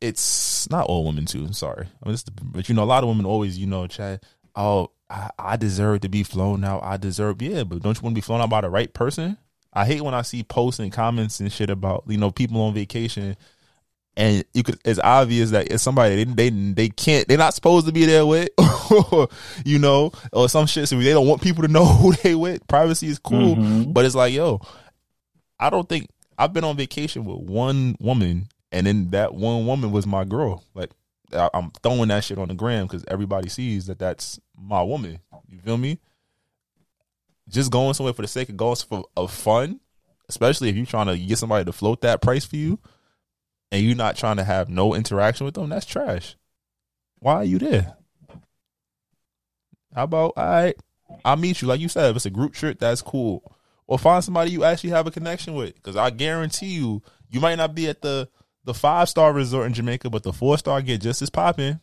it's not all women too. I'm sorry, I mean, the, but you know, a lot of women always, you know, chat. Oh, I, I deserve to be flown out. I deserve, yeah, but don't you want to be flown out by the right person? I hate when I see posts and comments and shit about you know people on vacation, and you could it's obvious that it's somebody they they they can't they're not supposed to be there with, you know, or some shit. So they don't want people to know who they with. Privacy is cool, Mhm. but it's like yo, I don't think I've been on vacation with one woman, and then that one woman was my girl. Like I- I'm throwing that shit on the gram because everybody sees that that's my woman. You feel me? Just going somewhere for the sake of going for of fun, especially if you're trying to get somebody to float that price for you, and you're not trying to have no interaction with them, that's trash. Why are you there? How about right? I'll meet you, like you said. If it's a group trip, that's cool. Or find somebody you actually have a connection with, because I guarantee you, you might not be at the the five star resort in Jamaica, but the four star get just as popping.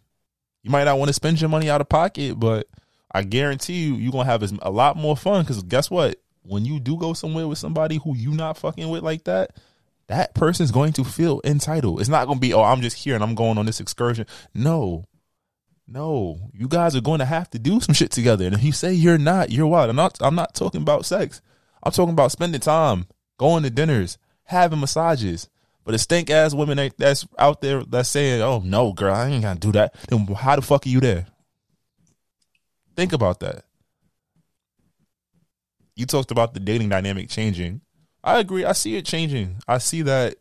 You might not want to spend your money out of pocket, but I guarantee you, you're gonna have a lot more fun. Because guess what? When you do go somewhere with somebody who you not fucking with like that, that person's going to feel entitled. It's not gonna be, oh, I'm just here and I'm going on this excursion. No, no, you guys are going to have to do some shit together. And if you say you're not, you're wild. I'm not. I'm not talking about sex. I'm talking about spending time, going to dinners, having massages. But the stink ass women that's out there that's saying, "Oh no, girl, I ain't gonna do that." Then how the fuck are you there? Think about that. You talked about the dating dynamic changing. I agree. I see it changing. I see that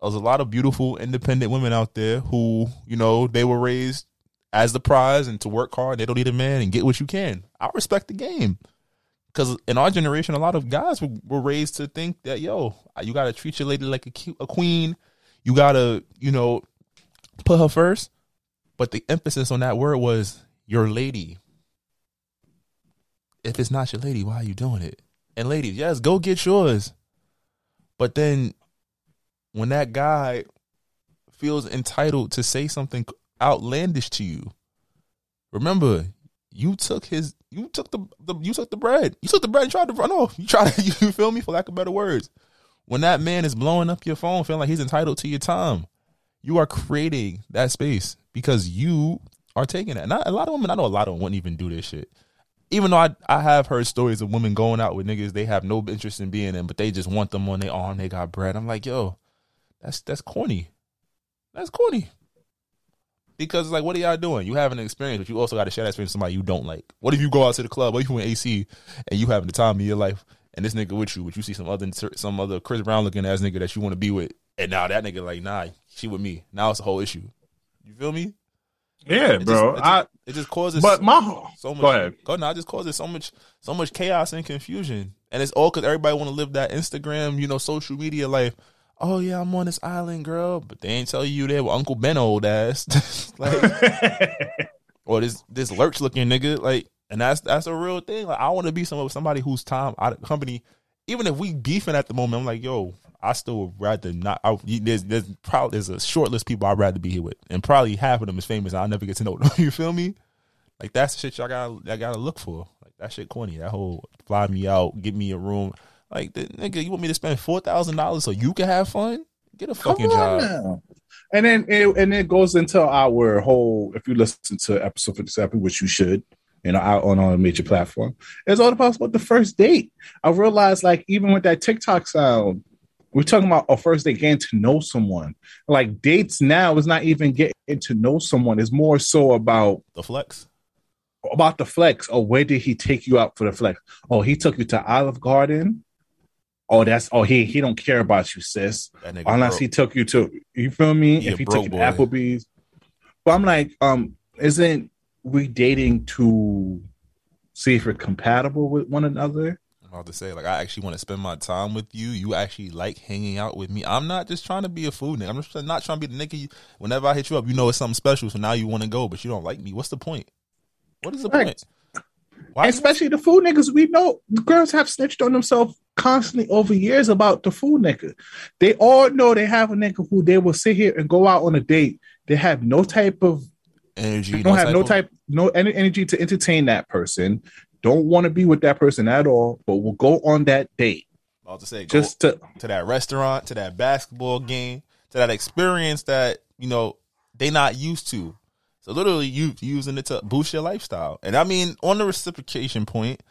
there's a lot of beautiful, independent women out there who, you know, they were raised as the prize and to work hard. They don't need a man and get what you can. I respect the game. Because in our generation, a lot of guys were, were raised to think that, yo, you got to treat your lady like a, a queen. You got to, you know, put her first. But the emphasis on that word was your lady. If it's not your lady, why are you doing it? And ladies, yes, go get yours. But then when that guy feels entitled to say something outlandish to you, remember you took his you took the, the you took the bread. You took the bread and tried to run off. You tried to you feel me for lack of better words. When that man is blowing up your phone, feeling like he's entitled to your time, you are creating that space because you are taking it. Not a lot of women, I know a lot of them wouldn't even do this shit. Even though I I have heard stories of women going out with niggas they have no interest in being in, but they just want them on their arm. They got bread. I'm like, yo, that's that's corny. That's corny. Because it's like, what are y'all doing? You having an experience, but you also got to share that experience with somebody you don't like. What if you go out to the club, or you in AC, and you having the time of your life, and this nigga with you, but you see some other some other Chris Brown looking ass nigga that you want to be with, and now that nigga like, nah, she with me. Now it's a whole issue. You feel me? Yeah, It bro. Just, it, I, it just causes. but my so much. go ahead. Go now. It just causes so much, so much chaos and confusion, and it's all because everybody want to live that Instagram, you know, social media life. Oh yeah, I'm on this island, girl, but they ain't tell you there with Uncle Ben old ass, like, or this this lurch looking nigga, like, and that's that's a real thing. Like, I want to be somewhere with somebody whose time out of company, even if we beefing at the moment. I'm like, yo, I still would rather not. I, there's there's probably there's a short list of people I'd rather be here with, and probably half of them is famous. I'll never get to know them. you feel me? Like that's the shit y'all gotta I gotta look for. Like that shit corny. That whole fly me out, get me a room. Like the nigga, you want me to spend four thousand dollars so you can have fun? Get a fucking job. now. And then it, and it goes into our whole. If you listen to episode fifty-seven, which you should, you know, out on our major platform, it's all about what the first date. I realized, like, even with that TikTok sound, we're talking about a first date, getting to know someone. Like dates now is not even getting to know someone. It's more so about The flex. about the flex. Or where did he take you out for the flex? Oh, he took you to Olive Garden. Oh, that's oh he he don't care about you, sis. Unless broke. he took you to you feel me? He if he took you to Applebee's. But I'm like, um, isn't we dating to see if we're compatible with one another? I'm about to say, like, I actually want to spend my time with you. You actually like hanging out with me. I'm not just trying to be a fool nigga. I'm just not trying to be the nigga. You, whenever I hit you up, you know it's something special. So now you want to go, but you don't like me. What's the point? What is the Right. point? And especially the fool niggas, we know girls have snitched on themselves constantly over years about the fool nigga. They all know they have a nigga who they will sit here and go out on a date. They have no type of Energy. They don't have no of- type, no en- energy to entertain that person. Don't want to be with that person at all, but will go on that date about to say, go just to to that restaurant, to that basketball game, to that experience that you know they not used to. So literally, you using it to boost your lifestyle. And I mean, on the reciprocation point,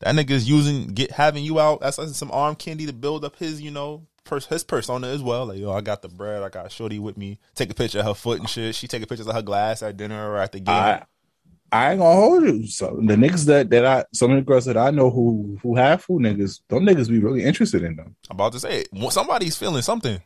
that nigga's using get having you out as as some arm candy to build up his you know pers- his persona as well. Like yo, I got the bread, I got shorty with me. Take a picture of her foot and shit. She taking pictures of her glass at dinner or at the game. I, I ain't gonna hold you. So the niggas that that I, some of the girls that I know who who have food niggas, them niggas be really interested in them. I'm about to say somebody's feeling something.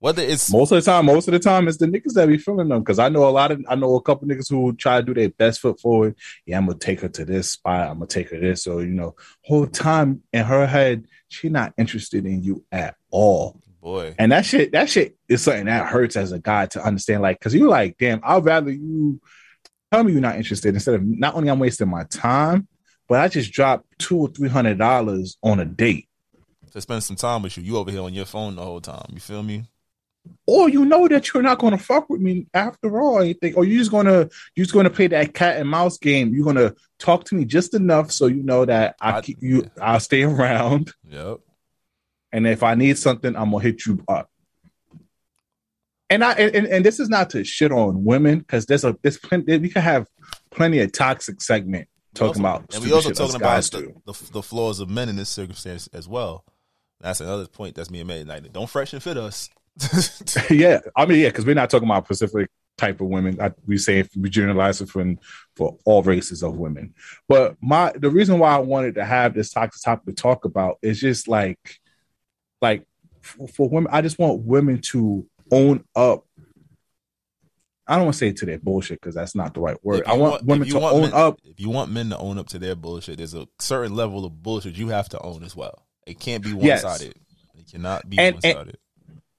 Whether it's Most of the time, most of the time, it's the niggas that be feeling them. Because I know a lot of, I know a couple niggas who try to do their best foot forward. Yeah, I'm gonna take her to this spot. I'm gonna take her this. So you know, whole time in her head, she not interested in you at all. boy, And that shit, that shit is something that hurts as a guy to understand. Like, cause you're like, damn, I'd rather you tell me you're not interested instead of not only I'm wasting my time, but I just dropped two or three hundred dollars on a date. to spend some time with you, you over here on your phone the whole time. You feel me? Or you know that you're not gonna fuck with me after all. You think, or you're just gonna you're just gonna play that cat and mouse game. You're gonna talk to me just enough so you know that I, keep you I'll stay around. Yep. And if I need something, I'm gonna hit you up. And I and, and this is not to shit on women because there's a there's plenty we can have plenty of toxic segment talking about And we also talking about the, the, the flaws of men in this circumstance as well. That's another point that's being made. Like, don't fresh and fit us. yeah, I mean, yeah, because we're not talking about specific type of women. I, we say if we generalize it for for all races of women. But my the reason why I wanted to have this toxic topic to talk about is just like, like for, for women, I just want women to own up. I don't want to say to their bullshit because that's not the right word. I you want, women to want own men- up. If you want men to own up to their bullshit, there's a certain level of bullshit you have to own as well. It can't be one Yes. sided. It cannot be one sided.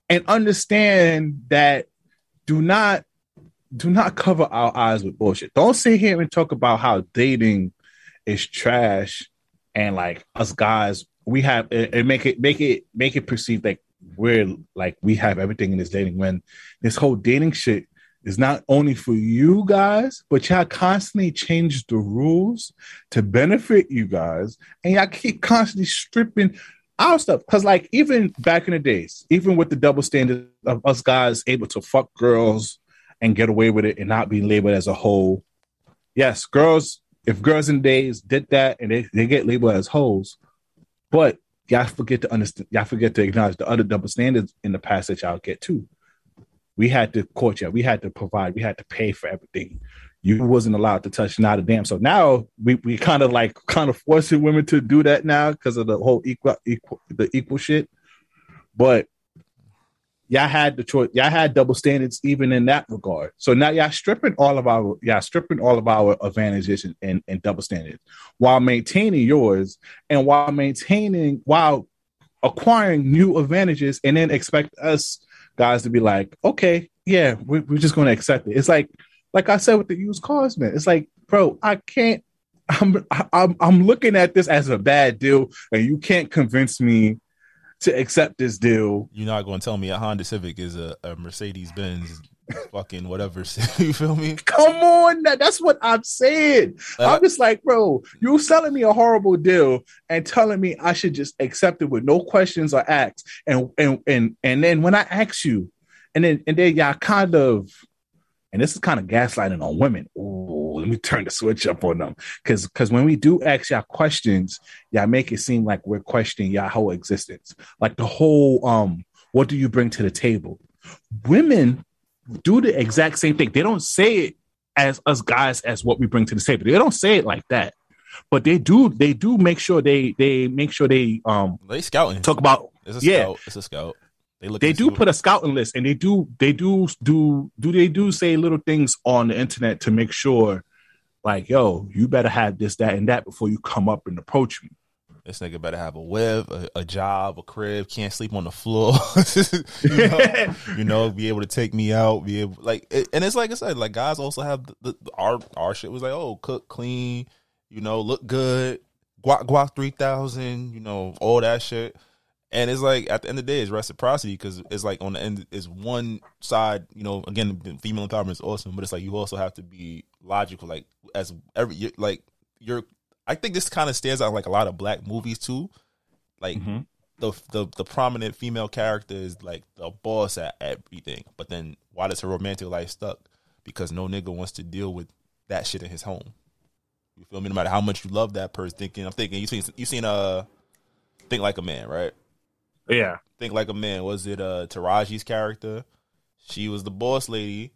And understand that do not do not cover our eyes with bullshit. Don't sit here and talk about how dating is trash and like us guys we have and make it make it make it perceived like we're like we have everything in this dating when this whole dating shit is not only for you guys, but y'all constantly change the rules to benefit you guys, and y'all keep constantly stripping our stuff. Because like even back in the days, even with the double standard of us guys able to fuck girls and get away with it and not be labeled as a whole. Yes, girls, if girls in days did that and they, they get labeled as hoes, but y'all forget to understand, y'all forget to acknowledge the other double standards in the past that y'all get too. We had to court you, we had to provide, we had to pay for everything. You wasn't allowed to touch not a damn. So now we, we kind of like kind of forcing women to do that now because of the whole equal equal the equal shit. But y'all had the choice. Y'all had double standards even in that regard. So now y'all stripping all of our y'all stripping all of our advantages and, and, and double standards while maintaining yours and while maintaining while acquiring new advantages and then expect us guys to be like, okay, yeah, we're, we're just going to accept it. It's like, like I said with the used cars, man. It's like, bro, I can't. I'm I'm I'm looking at this as a bad deal, and you can't convince me to accept this deal. You're not going to tell me a Honda Civic is a, a Mercedes Benz fucking whatever. you feel me? Come on, that, that's what I'm saying. I'm just like, bro, you're selling me a horrible deal and telling me I should just accept it with no questions or acts. And and and and then when I ask you, and then and then y'all kind of, and this is kind of gaslighting on women. Ooh, let me turn the switch up on them. Cause because when we do ask y'all questions, y'all make it seem like we're questioning y'all whole existence. Like the whole um, what do you bring to the table? Women do the exact same thing. They don't say it as us guys as what we bring to the table. They don't say it like that. but they do they do make sure they they make sure they um they scouting talk about It's a yeah scout. It's a scout. They look. they do put a scouting list and they do they do do do they do say little things on the internet to make sure like yo you better have this that and that before you come up and approach me This nigga better have a web, a, a job, a crib, can't sleep on the floor. you, know, you know, be able to take me out, be able like, it, and it's like I said, like guys also have the, the our our shit was like, oh, cook, clean, you know, look good, guac guac three thousand, you know, all that shit. And it's like at the end of the day, it's reciprocity because it's like on the end is one side, you know. Again, female empowerment is awesome, but it's like you also have to be logical. Like as every like you're, I think this kind of stands out like a lot of black movies too. Like the the the prominent female character is like the boss at everything, but then why does her romantic life stuck? Because no nigga wants to deal with that shit in his home. You feel me? No matter how much you love that person, thinking I'm thinking you seen you seen uh think like a man, right? Yeah Think like a man. Was it uh Taraji's character? She was the boss lady.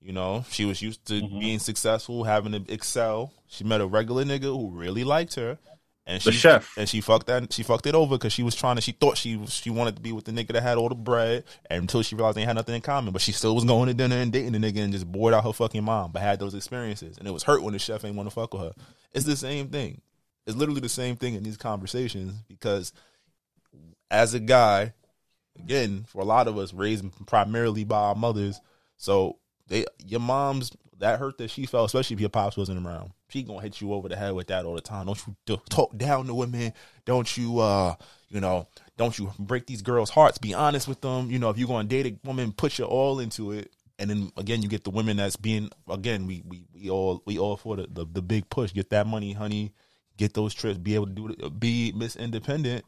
You know, she was used to Mm-hmm. being successful, having to excel. She met a regular nigga who really liked her, and she The chef. and she fucked that. She fucked it over because she was trying to. She thought she she wanted to be with the nigga that had all the bread, and until she realized they had nothing in common. But she still was going to dinner and dating the nigga and just bored out her fucking mom. But had those experiences, and it was hurt when the chef ain't want to fuck with her. It's the same thing. It's literally the same thing in these conversations because as a guy, again, for a lot of us, raised primarily by our mothers, so they your mom's that hurt that she felt, especially if your pops wasn't around. She gonna hit you over the head with that all the time. Don't you do- talk down to women? Don't you, uh, you know, don't you break these girls' hearts? Be honest with them. You know, if you're gonna date a woman, put your all into it. And then again, you get the women that's being again, we we, we all we all for the, the the big push. Get that money, honey. Get those trips. Be able to do. Be Miss Independent.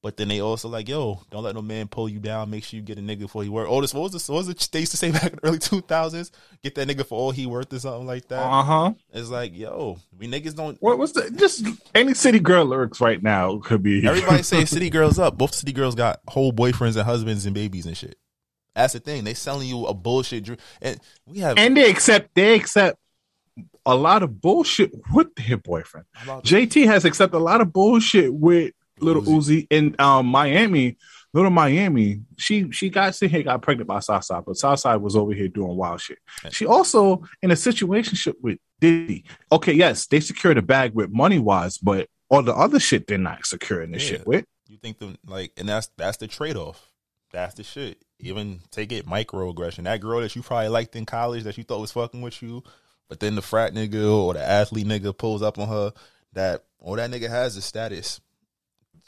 But then they also like, yo, don't let no man pull you down. Make sure you get a nigga for he worth. Oh, this what was this? What was it they used to say back in the early two thousands? Get that nigga for all he worth or something like that. Uh-huh. It's like, yo, we niggas don't. what what's the just any city girl lyrics right now could be Everybody say city girls up. Both city girls got whole boyfriends and husbands and babies and shit. That's the thing. They selling you a bullshit dream, and we have and they accept they accept a lot of bullshit with their boyfriend. JT has accepted a lot of bullshit with Lil Uzi in um, Miami. Little Miami, she she got sitting here got pregnant by Southside, but Southside was over here doing wild shit. She also in a situationship with Diddy. Okay, yes, they secured a bag with money wise, but all the other shit they're not securing this Yeah. shit with. You think them like, and that's that's the trade off. That's the shit. Even take it microaggression. That girl that you probably liked in college that you thought was fucking with you, but then the frat nigga or the athlete nigga pulls up on her. That all that nigga has is status.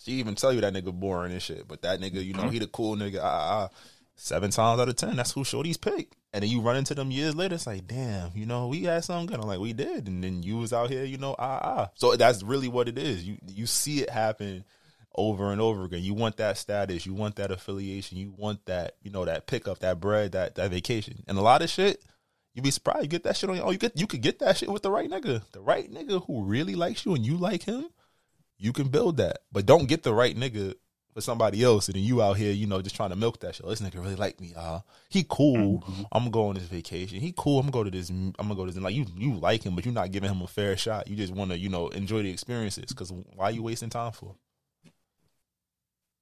She even tell you that nigga boring and shit, but that nigga, you know, he the cool nigga. Ah, ah, ah. Seven times out of ten, that's who Shorty's pick. And then you run into them years later, it's like, damn, you know, we had something good. I'm like, we did, and then you was out here, you know, ah ah. So that's really what it is. You you see it happen over and over again. You want that status, you want that affiliation, you want that, you know, that pickup, that bread, that that vacation, and a lot of shit. You'd be surprised. You get that shit on. Oh, you get you could get that shit with the right nigga, the right nigga who really likes you and you like him. You can build that, but don't get the right nigga for somebody else, and then you out here, you know, just trying to milk that shit. This nigga really like me. Uh, he cool. I'm gonna go on this vacation. He cool. I'm gonna go to this. I'm gonna go to this. Like you, you like him, but you're not giving him a fair shot. You just want to, you know, enjoy the experiences. Because why are you wasting time for?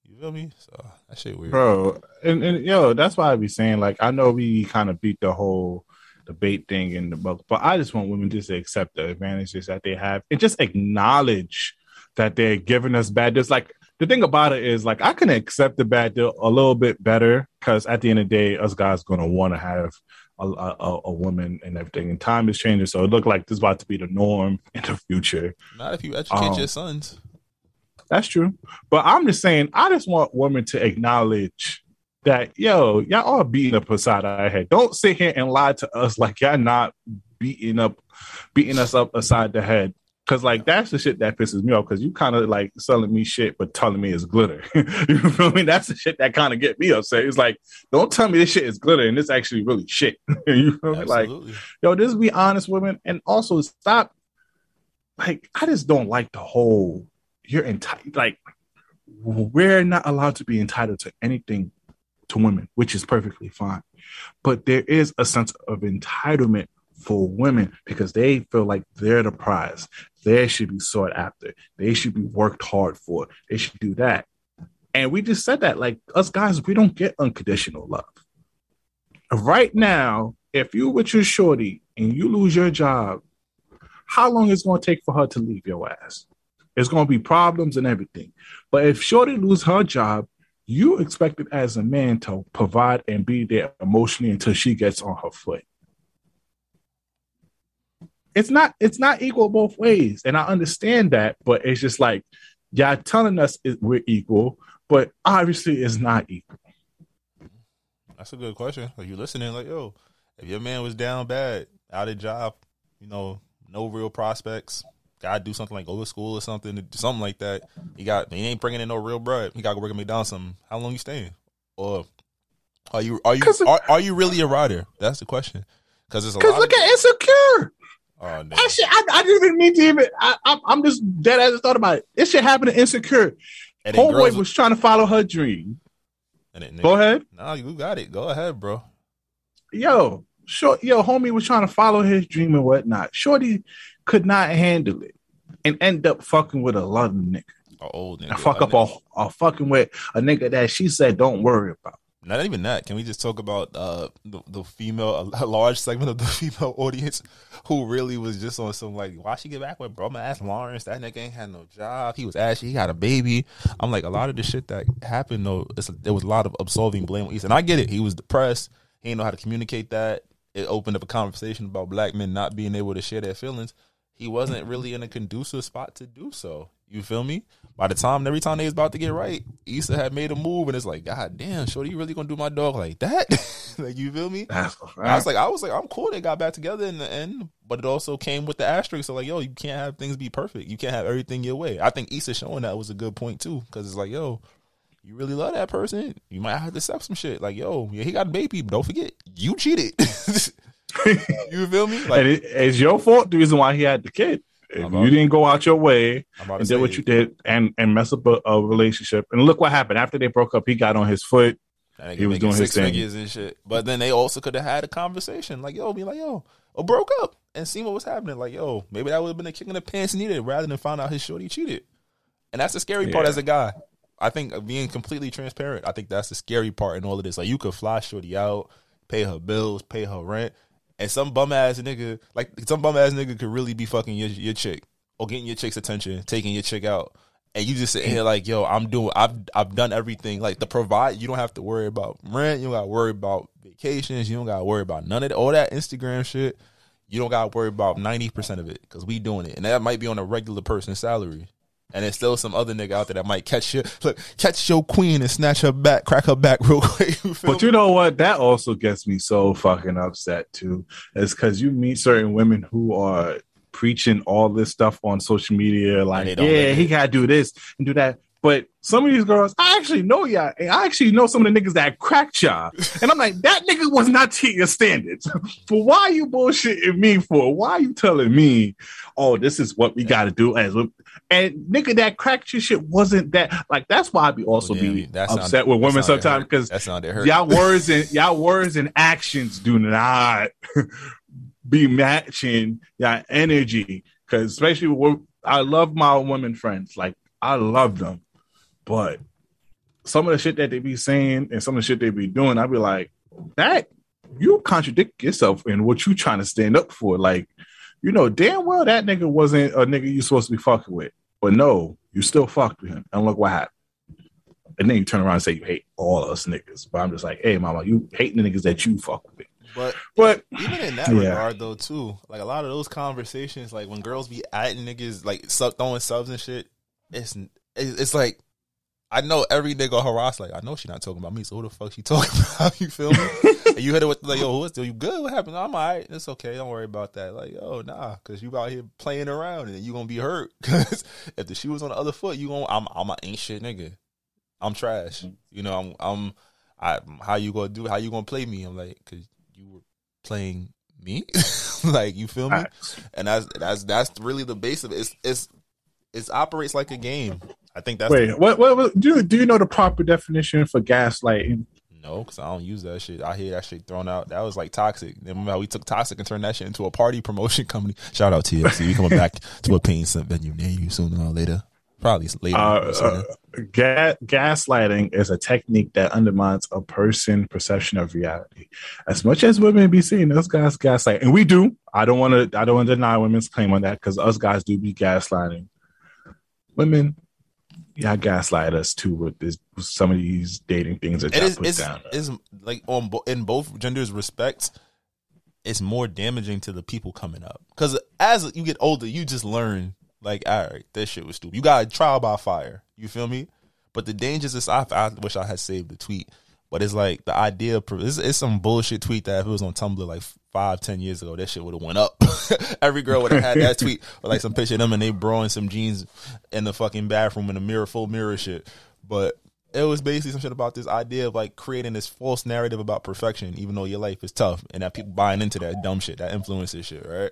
You feel me? So that shit weird. bro. And, and yo, that's why I be saying like I know we kind of beat the whole debate thing in the book, but I just want women just to accept the advantages that they have and just acknowledge that they're giving us bad deals. Like the thing about it is like I can accept the bad deal a little bit better because at the end of the day, us guys gonna want to have. A, a, a woman and everything, and time is changing, so it look like this is about to be the norm in the future. Not if you educate Um, your sons. That's true. But I'm just saying, I just want women to acknowledge that, yo, y'all are beating up aside our head. Don't sit here and lie to us like y'all not beating up, beating us up aside the head. Cause like that's the shit that pisses me off. Cause you kind of like selling me shit, but telling me it's glitter. you feel me? That's the shit that kind of get me upset. It's like, don't tell me this shit is glitter and it's actually really shit. you feel me? Like, yo, just be honest, women, and also stop. Like, I just don't like the whole you're entitled. Like, we're not allowed to be entitled to anything to women, which is perfectly fine. But there is a sense of entitlement for women because they feel like they're the prize. They should be sought after. They should be worked hard for. They should do that. And we just said that, like us guys, we don't get unconditional love. Right now, if you with your shorty and you lose your job, how long is it going to take for her to leave your ass? It's going to be problems and everything. But if shorty lose her job, you expect it as a man to provide and be there emotionally until she gets on her foot. It's not it's not equal both ways, and I understand that, but it's just like y'all telling us it, we're equal, but obviously it's not equal. That's a good question. Are you listening? Like, yo, if your man was down bad, out of job, you know, no real prospects, gotta do something like go to school or something, something like that. He got he ain't bringing in no real bread. He got to work at McDonald's. Something. How long you staying? Or are you are you are, are you really a rider? That's the question. Because it's a Because lot. look of, at insecure. Oh, nigga. That shit, I, I didn't even mean to even. I, I'm just dead as I thought about it. This shit happened to insecure. And Homeboy was trying to follow her dream. And it- Go ahead. No, you got it. Go ahead, bro. Yo, short, yo, homie was trying to follow his dream and whatnot. Shorty could not handle it and end up fucking with a London nigga. A old nigga. And fuck A up a, a fucking with a nigga that she said don't worry about. Not even that. Can we just talk about uh, the, the female, a, large segment of the female audience who really was just on some like, why she get back with bro? My ass Lawrence. That nigga ain't had no job. He was ashy. He had a baby. I'm like, a lot of the shit that happened though, there was a lot of absolving blame on Issa. And I get it. He was depressed. He didn't know how to communicate that. It opened up a conversation about black men not being able to share their feelings. He wasn't really in a conducive spot to do so. You feel me? By the time every time they was about to get right, Issa had made a move, and it's like, God damn, shorty, you really gonna do my dog like that? like you feel me? I was like, I was like, I'm cool. They got back together in the end, but it also came with the asterisk. So like, yo, you can't have things be perfect. You can't have everything your way. I think Issa showing that was a good point too, because it's like, yo, you really love that person, you might have to accept some shit. Like, yo, yeah, he got a baby, but don't forget, you cheated. you feel me? Like, and it, it's your fault. The reason why he had the kid. If you didn't go out your way I'm about to and did what you did and and mess up a, a relationship, and look what happened after they broke up. He got on his foot. He was doing his thing. figures and shit. But then they also could have had a conversation, like, yo, be like, yo, or broke up and see what was happening. Like, yo, maybe that would have been a kick in the pants needed rather than find out his shorty cheated. And that's the scary part as a guy. I think being completely transparent. I think that's the scary part in all of this. Like, you could fly shorty out, pay her bills, pay her rent, and some bum ass nigga, like some bum ass nigga, could really be fucking your your chick or getting your chick's attention, taking your chick out. And you just sitting here like, yo, I'm doing, I've, I've done everything. Like the provide, you don't have to worry about rent. You don't got to worry about vacations. You don't got to worry about none of all that Instagram shit. You don't got to worry about ninety percent of it because we doing it, and that might be on a regular person's salary. And there's still some other nigga out there that might catch your look, catch your queen and snatch her back, crack her back real quick. You But you know what? That also gets me so fucking upset too. Is because you meet certain women who are preaching all this stuff on social media, like, yeah, he gotta do this and do that. But some of these girls, I actually know y'all. and I actually know some of the niggas that cracked y'all. And I'm like, that nigga was not to your standards. For why are you bullshitting me for? Why are you telling me, oh, this is what we gotta do as and nigga that cracked your shit wasn't that like that's why I be also Well, be that upset sounded- with women sometimes because That sounded hurt. y'all words and y'all words and actions do not be matching y'all energy. Cause especially with, I love my women friends, like I love them, but some of the shit that they be saying and some of the shit they be doing, I'd be like, that you contradict yourself in what you trying to stand up for. Like, you know, damn well that nigga wasn't a nigga you supposed to be fucking with, but no, you still fucked with him, and look what happened. And then you turn around and say you hate all us niggas, but I'm just like, hey, mama, you hating the niggas that you fuck with. But But even in that Yeah. regard though too, like a lot of those conversations, like when girls be at niggas like throwing subs and shit, it's it's it's like I know every nigga harass like I know she not talking about me, so who the fuck she talking about? You feel me? and you hit it with like, yo, what's you good? What happened? I'm alright. It's okay. Don't worry about that. Like, yo, nah, because you out here playing around and you gonna be hurt. Because if the shoe was on the other foot, you gonna I'm I'm an ain't shit nigga. I'm trash. You know, I'm I'm I how you gonna do? How you gonna play me? I'm like, cause you were playing me, like you feel me? And that's that's that's really the base of it. It's it's it operates like a game. I think that's Wait, the- what, what, what do you, do you know the proper definition for gaslighting? No, because I don't use that shit. I hear that shit thrown out. That was like toxic. Remember how we took toxic and turned that shit into a party promotion company? Shout out to TFC. You coming back to a pain scent venue near you sooner or later. Probably later. Uh, uh, ga- gaslighting is a technique that undermines a person's perception of reality. As much as women be seeing us guys gaslight, and we do. I don't want to. I don't want to deny women's claim on that because us guys do be gaslighting. Women, yeah, gaslight us too with this with some of these dating things that it y'all is put it's, down. it's like on in both genders respects it's more damaging to the people coming up. Because as you get older you just learn like all right this shit was stupid. You got a trial by fire. You feel me? But the dangers is I, I wish i had saved the tweet but it's like the idea it's, it's some bullshit tweet that if it was on tumblr like five ten years ago that shit would have went up every girl would have had that tweet or like some picture of them and they bro in some jeans in the fucking bathroom in a mirror full mirror shit but it was basically some shit about this idea of like creating this false narrative about perfection, even though your life is tough, and that people buying into that dumb shit, that influences shit, right?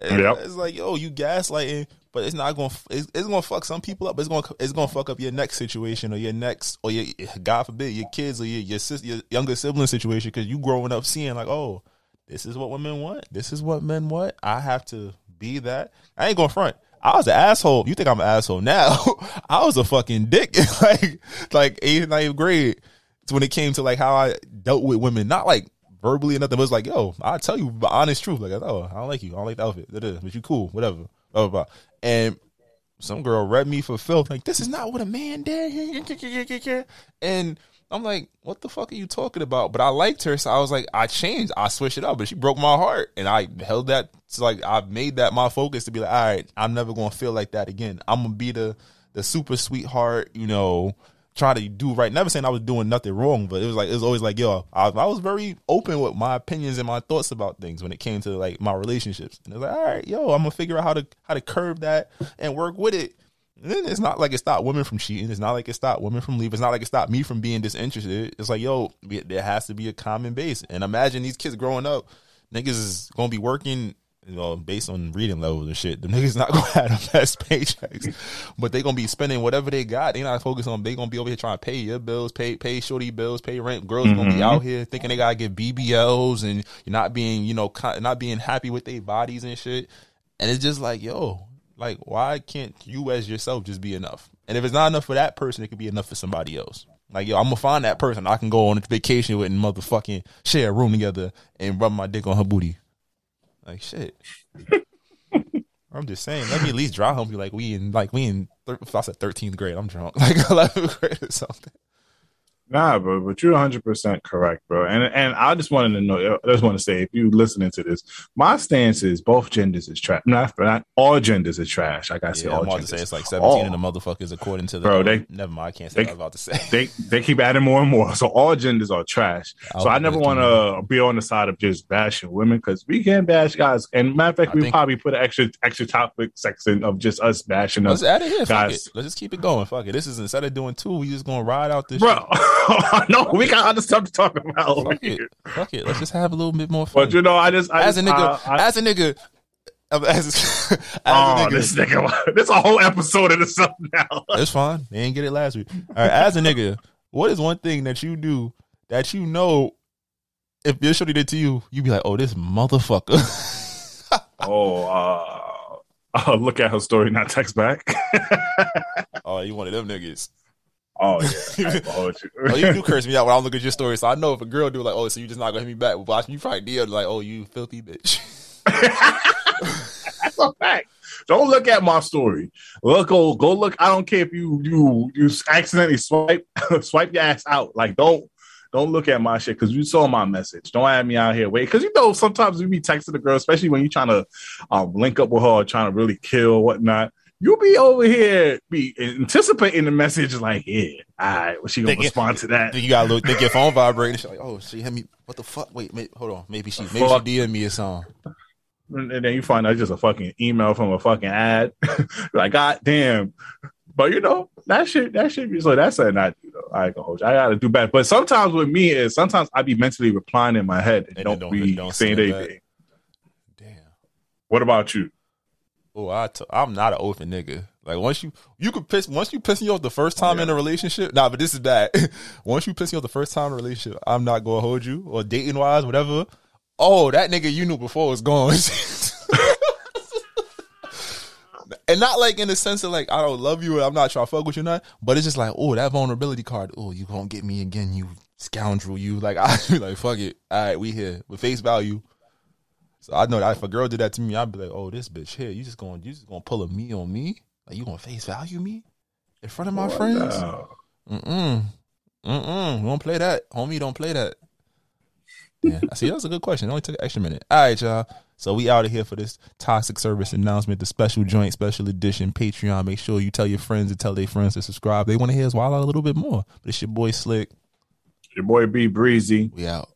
And Yep. It's like, yo, you gaslighting, but it's not going. It's, it's going to fuck some people up. It's going. to It's going to fuck up your next situation or your next or your God forbid your kids or your your, sis, your younger sibling situation because you growing up seeing like, oh, this is what women want. This is what men want. I have to be that. I ain't going to front. I was an asshole. You think I'm an asshole now? I was a fucking dick. like like eighth, ninth grade. It's when it came to like how I dealt with women, not like verbally or nothing. But it was like, yo, I'll tell you the honest truth. Like, oh, I don't like you. I don't like the outfit. But you cool, whatever. Blah, blah, blah. And some girl read me for filth. Like, this is not what a man did. And I'm like, what the fuck are you talking about? But I liked her, so I was like, I changed, I switched it up, but she broke my heart, and I held that. So like, I made that my focus to be like, all right, I'm never gonna feel like that again. I'm gonna be the the super sweetheart, you know, try to do right. Never saying I was doing nothing wrong, but it was like it was always like, yo, I, I was very open with my opinions and my thoughts about things when it came to like my relationships. And it was like, all right, yo, I'm gonna figure out how to how to curb that and work with it. And then it's not like it stopped women from cheating. It's not like it stopped women from leaving. It's not like it stopped me from being disinterested. It's like, yo, there has to be a common base. And imagine these kids growing up, niggas is gonna be working, you know, based on reading levels and shit. The niggas not gonna have the best paychecks, but they gonna be spending whatever they got. They not focused on. They gonna be over here trying to pay your bills, pay pay shorty bills, pay rent. Girls gonna be Mhm. out here thinking they gotta get BBLs and you're not being, you know, not being happy with their bodies and shit. And it's just like, yo, like, why can't you as yourself just be enough? And if it's not enough for that person, it could be enough for somebody else. Like, yo, I'm gonna find that person I can go on a vacation with and motherfucking share a room together and rub my dick on her booty. Like shit. I'm just saying, let me at least draw home. Be like, we in like we in. Thir- I said 13th grade, I'm drunk. Like 11th grade or something. Nah, bro, but you're 100 percent correct, bro. And and I just wanted to know. I just want to say, if you listening to this, my stance is both genders is trash. Not, not all genders is trash. Like I said, Yeah, all I'm about to say it's like 17 All- and the motherfuckers according to the. Bro, they- never mind. I can't say they- what I was about to say. they they keep adding more and more. So all genders are trash. I'll so I never want to be on the side of just bashing women because we can bash guys. And matter of fact, I we think- probably put an extra extra topic section of just us bashing Let's us add it here. Guys. it. Let's just keep it going. Fuck it. This is instead of doing two, we just gonna ride out this. Bro, no, we got other stuff to talk about. Fuck it. here. Fuck it. Let's just have a little bit more fun. But you know, I just I as a nigga, I- I- as a nigga, um, as, as oh, a nigga, this nigga, this a whole episode of itself now. It's fine. They didn't get it last week. All right, as a nigga, what is one thing that you do that you know if your shorty did to you, you'd be like, oh, this motherfucker. oh, uh, I'll look at her story, not text back. oh, you one of them niggas. Oh yeah. oh, you do curse me out when I look at your story, so I know if a girl do like, oh, so you just not gonna hit me back. But watch, you probably did like, oh, you filthy bitch. That's a fact. Don't look at my story. Look, go go look. I don't care if you you you accidentally swipe swipe your ass out. Like don't don't look at my shit because you saw my message. Don't have me out here wait because you know sometimes we be texting the girl, especially when you're trying to um, link up with her, or trying to really kill whatnot. You'll be over here be anticipating the message like, yeah, all right, well, she gonna Think it- respond to that. You gotta look, think your phone vibrating. She's like, oh, she hit me. What the fuck? Wait, wait hold on. Maybe she, maybe she DM me a song. and then you find out just a fucking email from a fucking ad. like, god damn. But you know, that shit, that shit be so that's something I do though. I gonna hold you. I gotta do better. But sometimes with me is sometimes I be mentally replying in my head and, And don't, don't- be don't saying anything. back. What about you? Oh, I t- I'm not an open nigga. Like once you you could piss once you piss me off the first time in a relationship. Nah, but this is bad. once you piss me off the first time in a relationship, I'm not gonna hold you or dating wise, whatever. Oh, that nigga you knew before was gone. and not like in the sense of like I don't love you or I'm not trying to fuck with you, not. But it's just like, oh, that vulnerability card. Oh, you gonna get me again, you scoundrel. You like I be like fuck it. All right, we here with face value. So I know that if a girl did that to me, I'd be like, oh, this bitch here, you just going, you just gonna pull a me on me? Like you gonna face value me in front of my What friends? Mm mm. Mm mm. Don't play that, homie. Don't play that. Yeah, I see. That was a good question. It only took an extra minute. All right, y'all. So we out of here for this toxic service announcement, the special joint, special edition Patreon. Make sure you tell your friends and tell their friends to subscribe. They want to hear us wild out a little bit more. But it's your boy Slick. Your boy B Breezy. We out.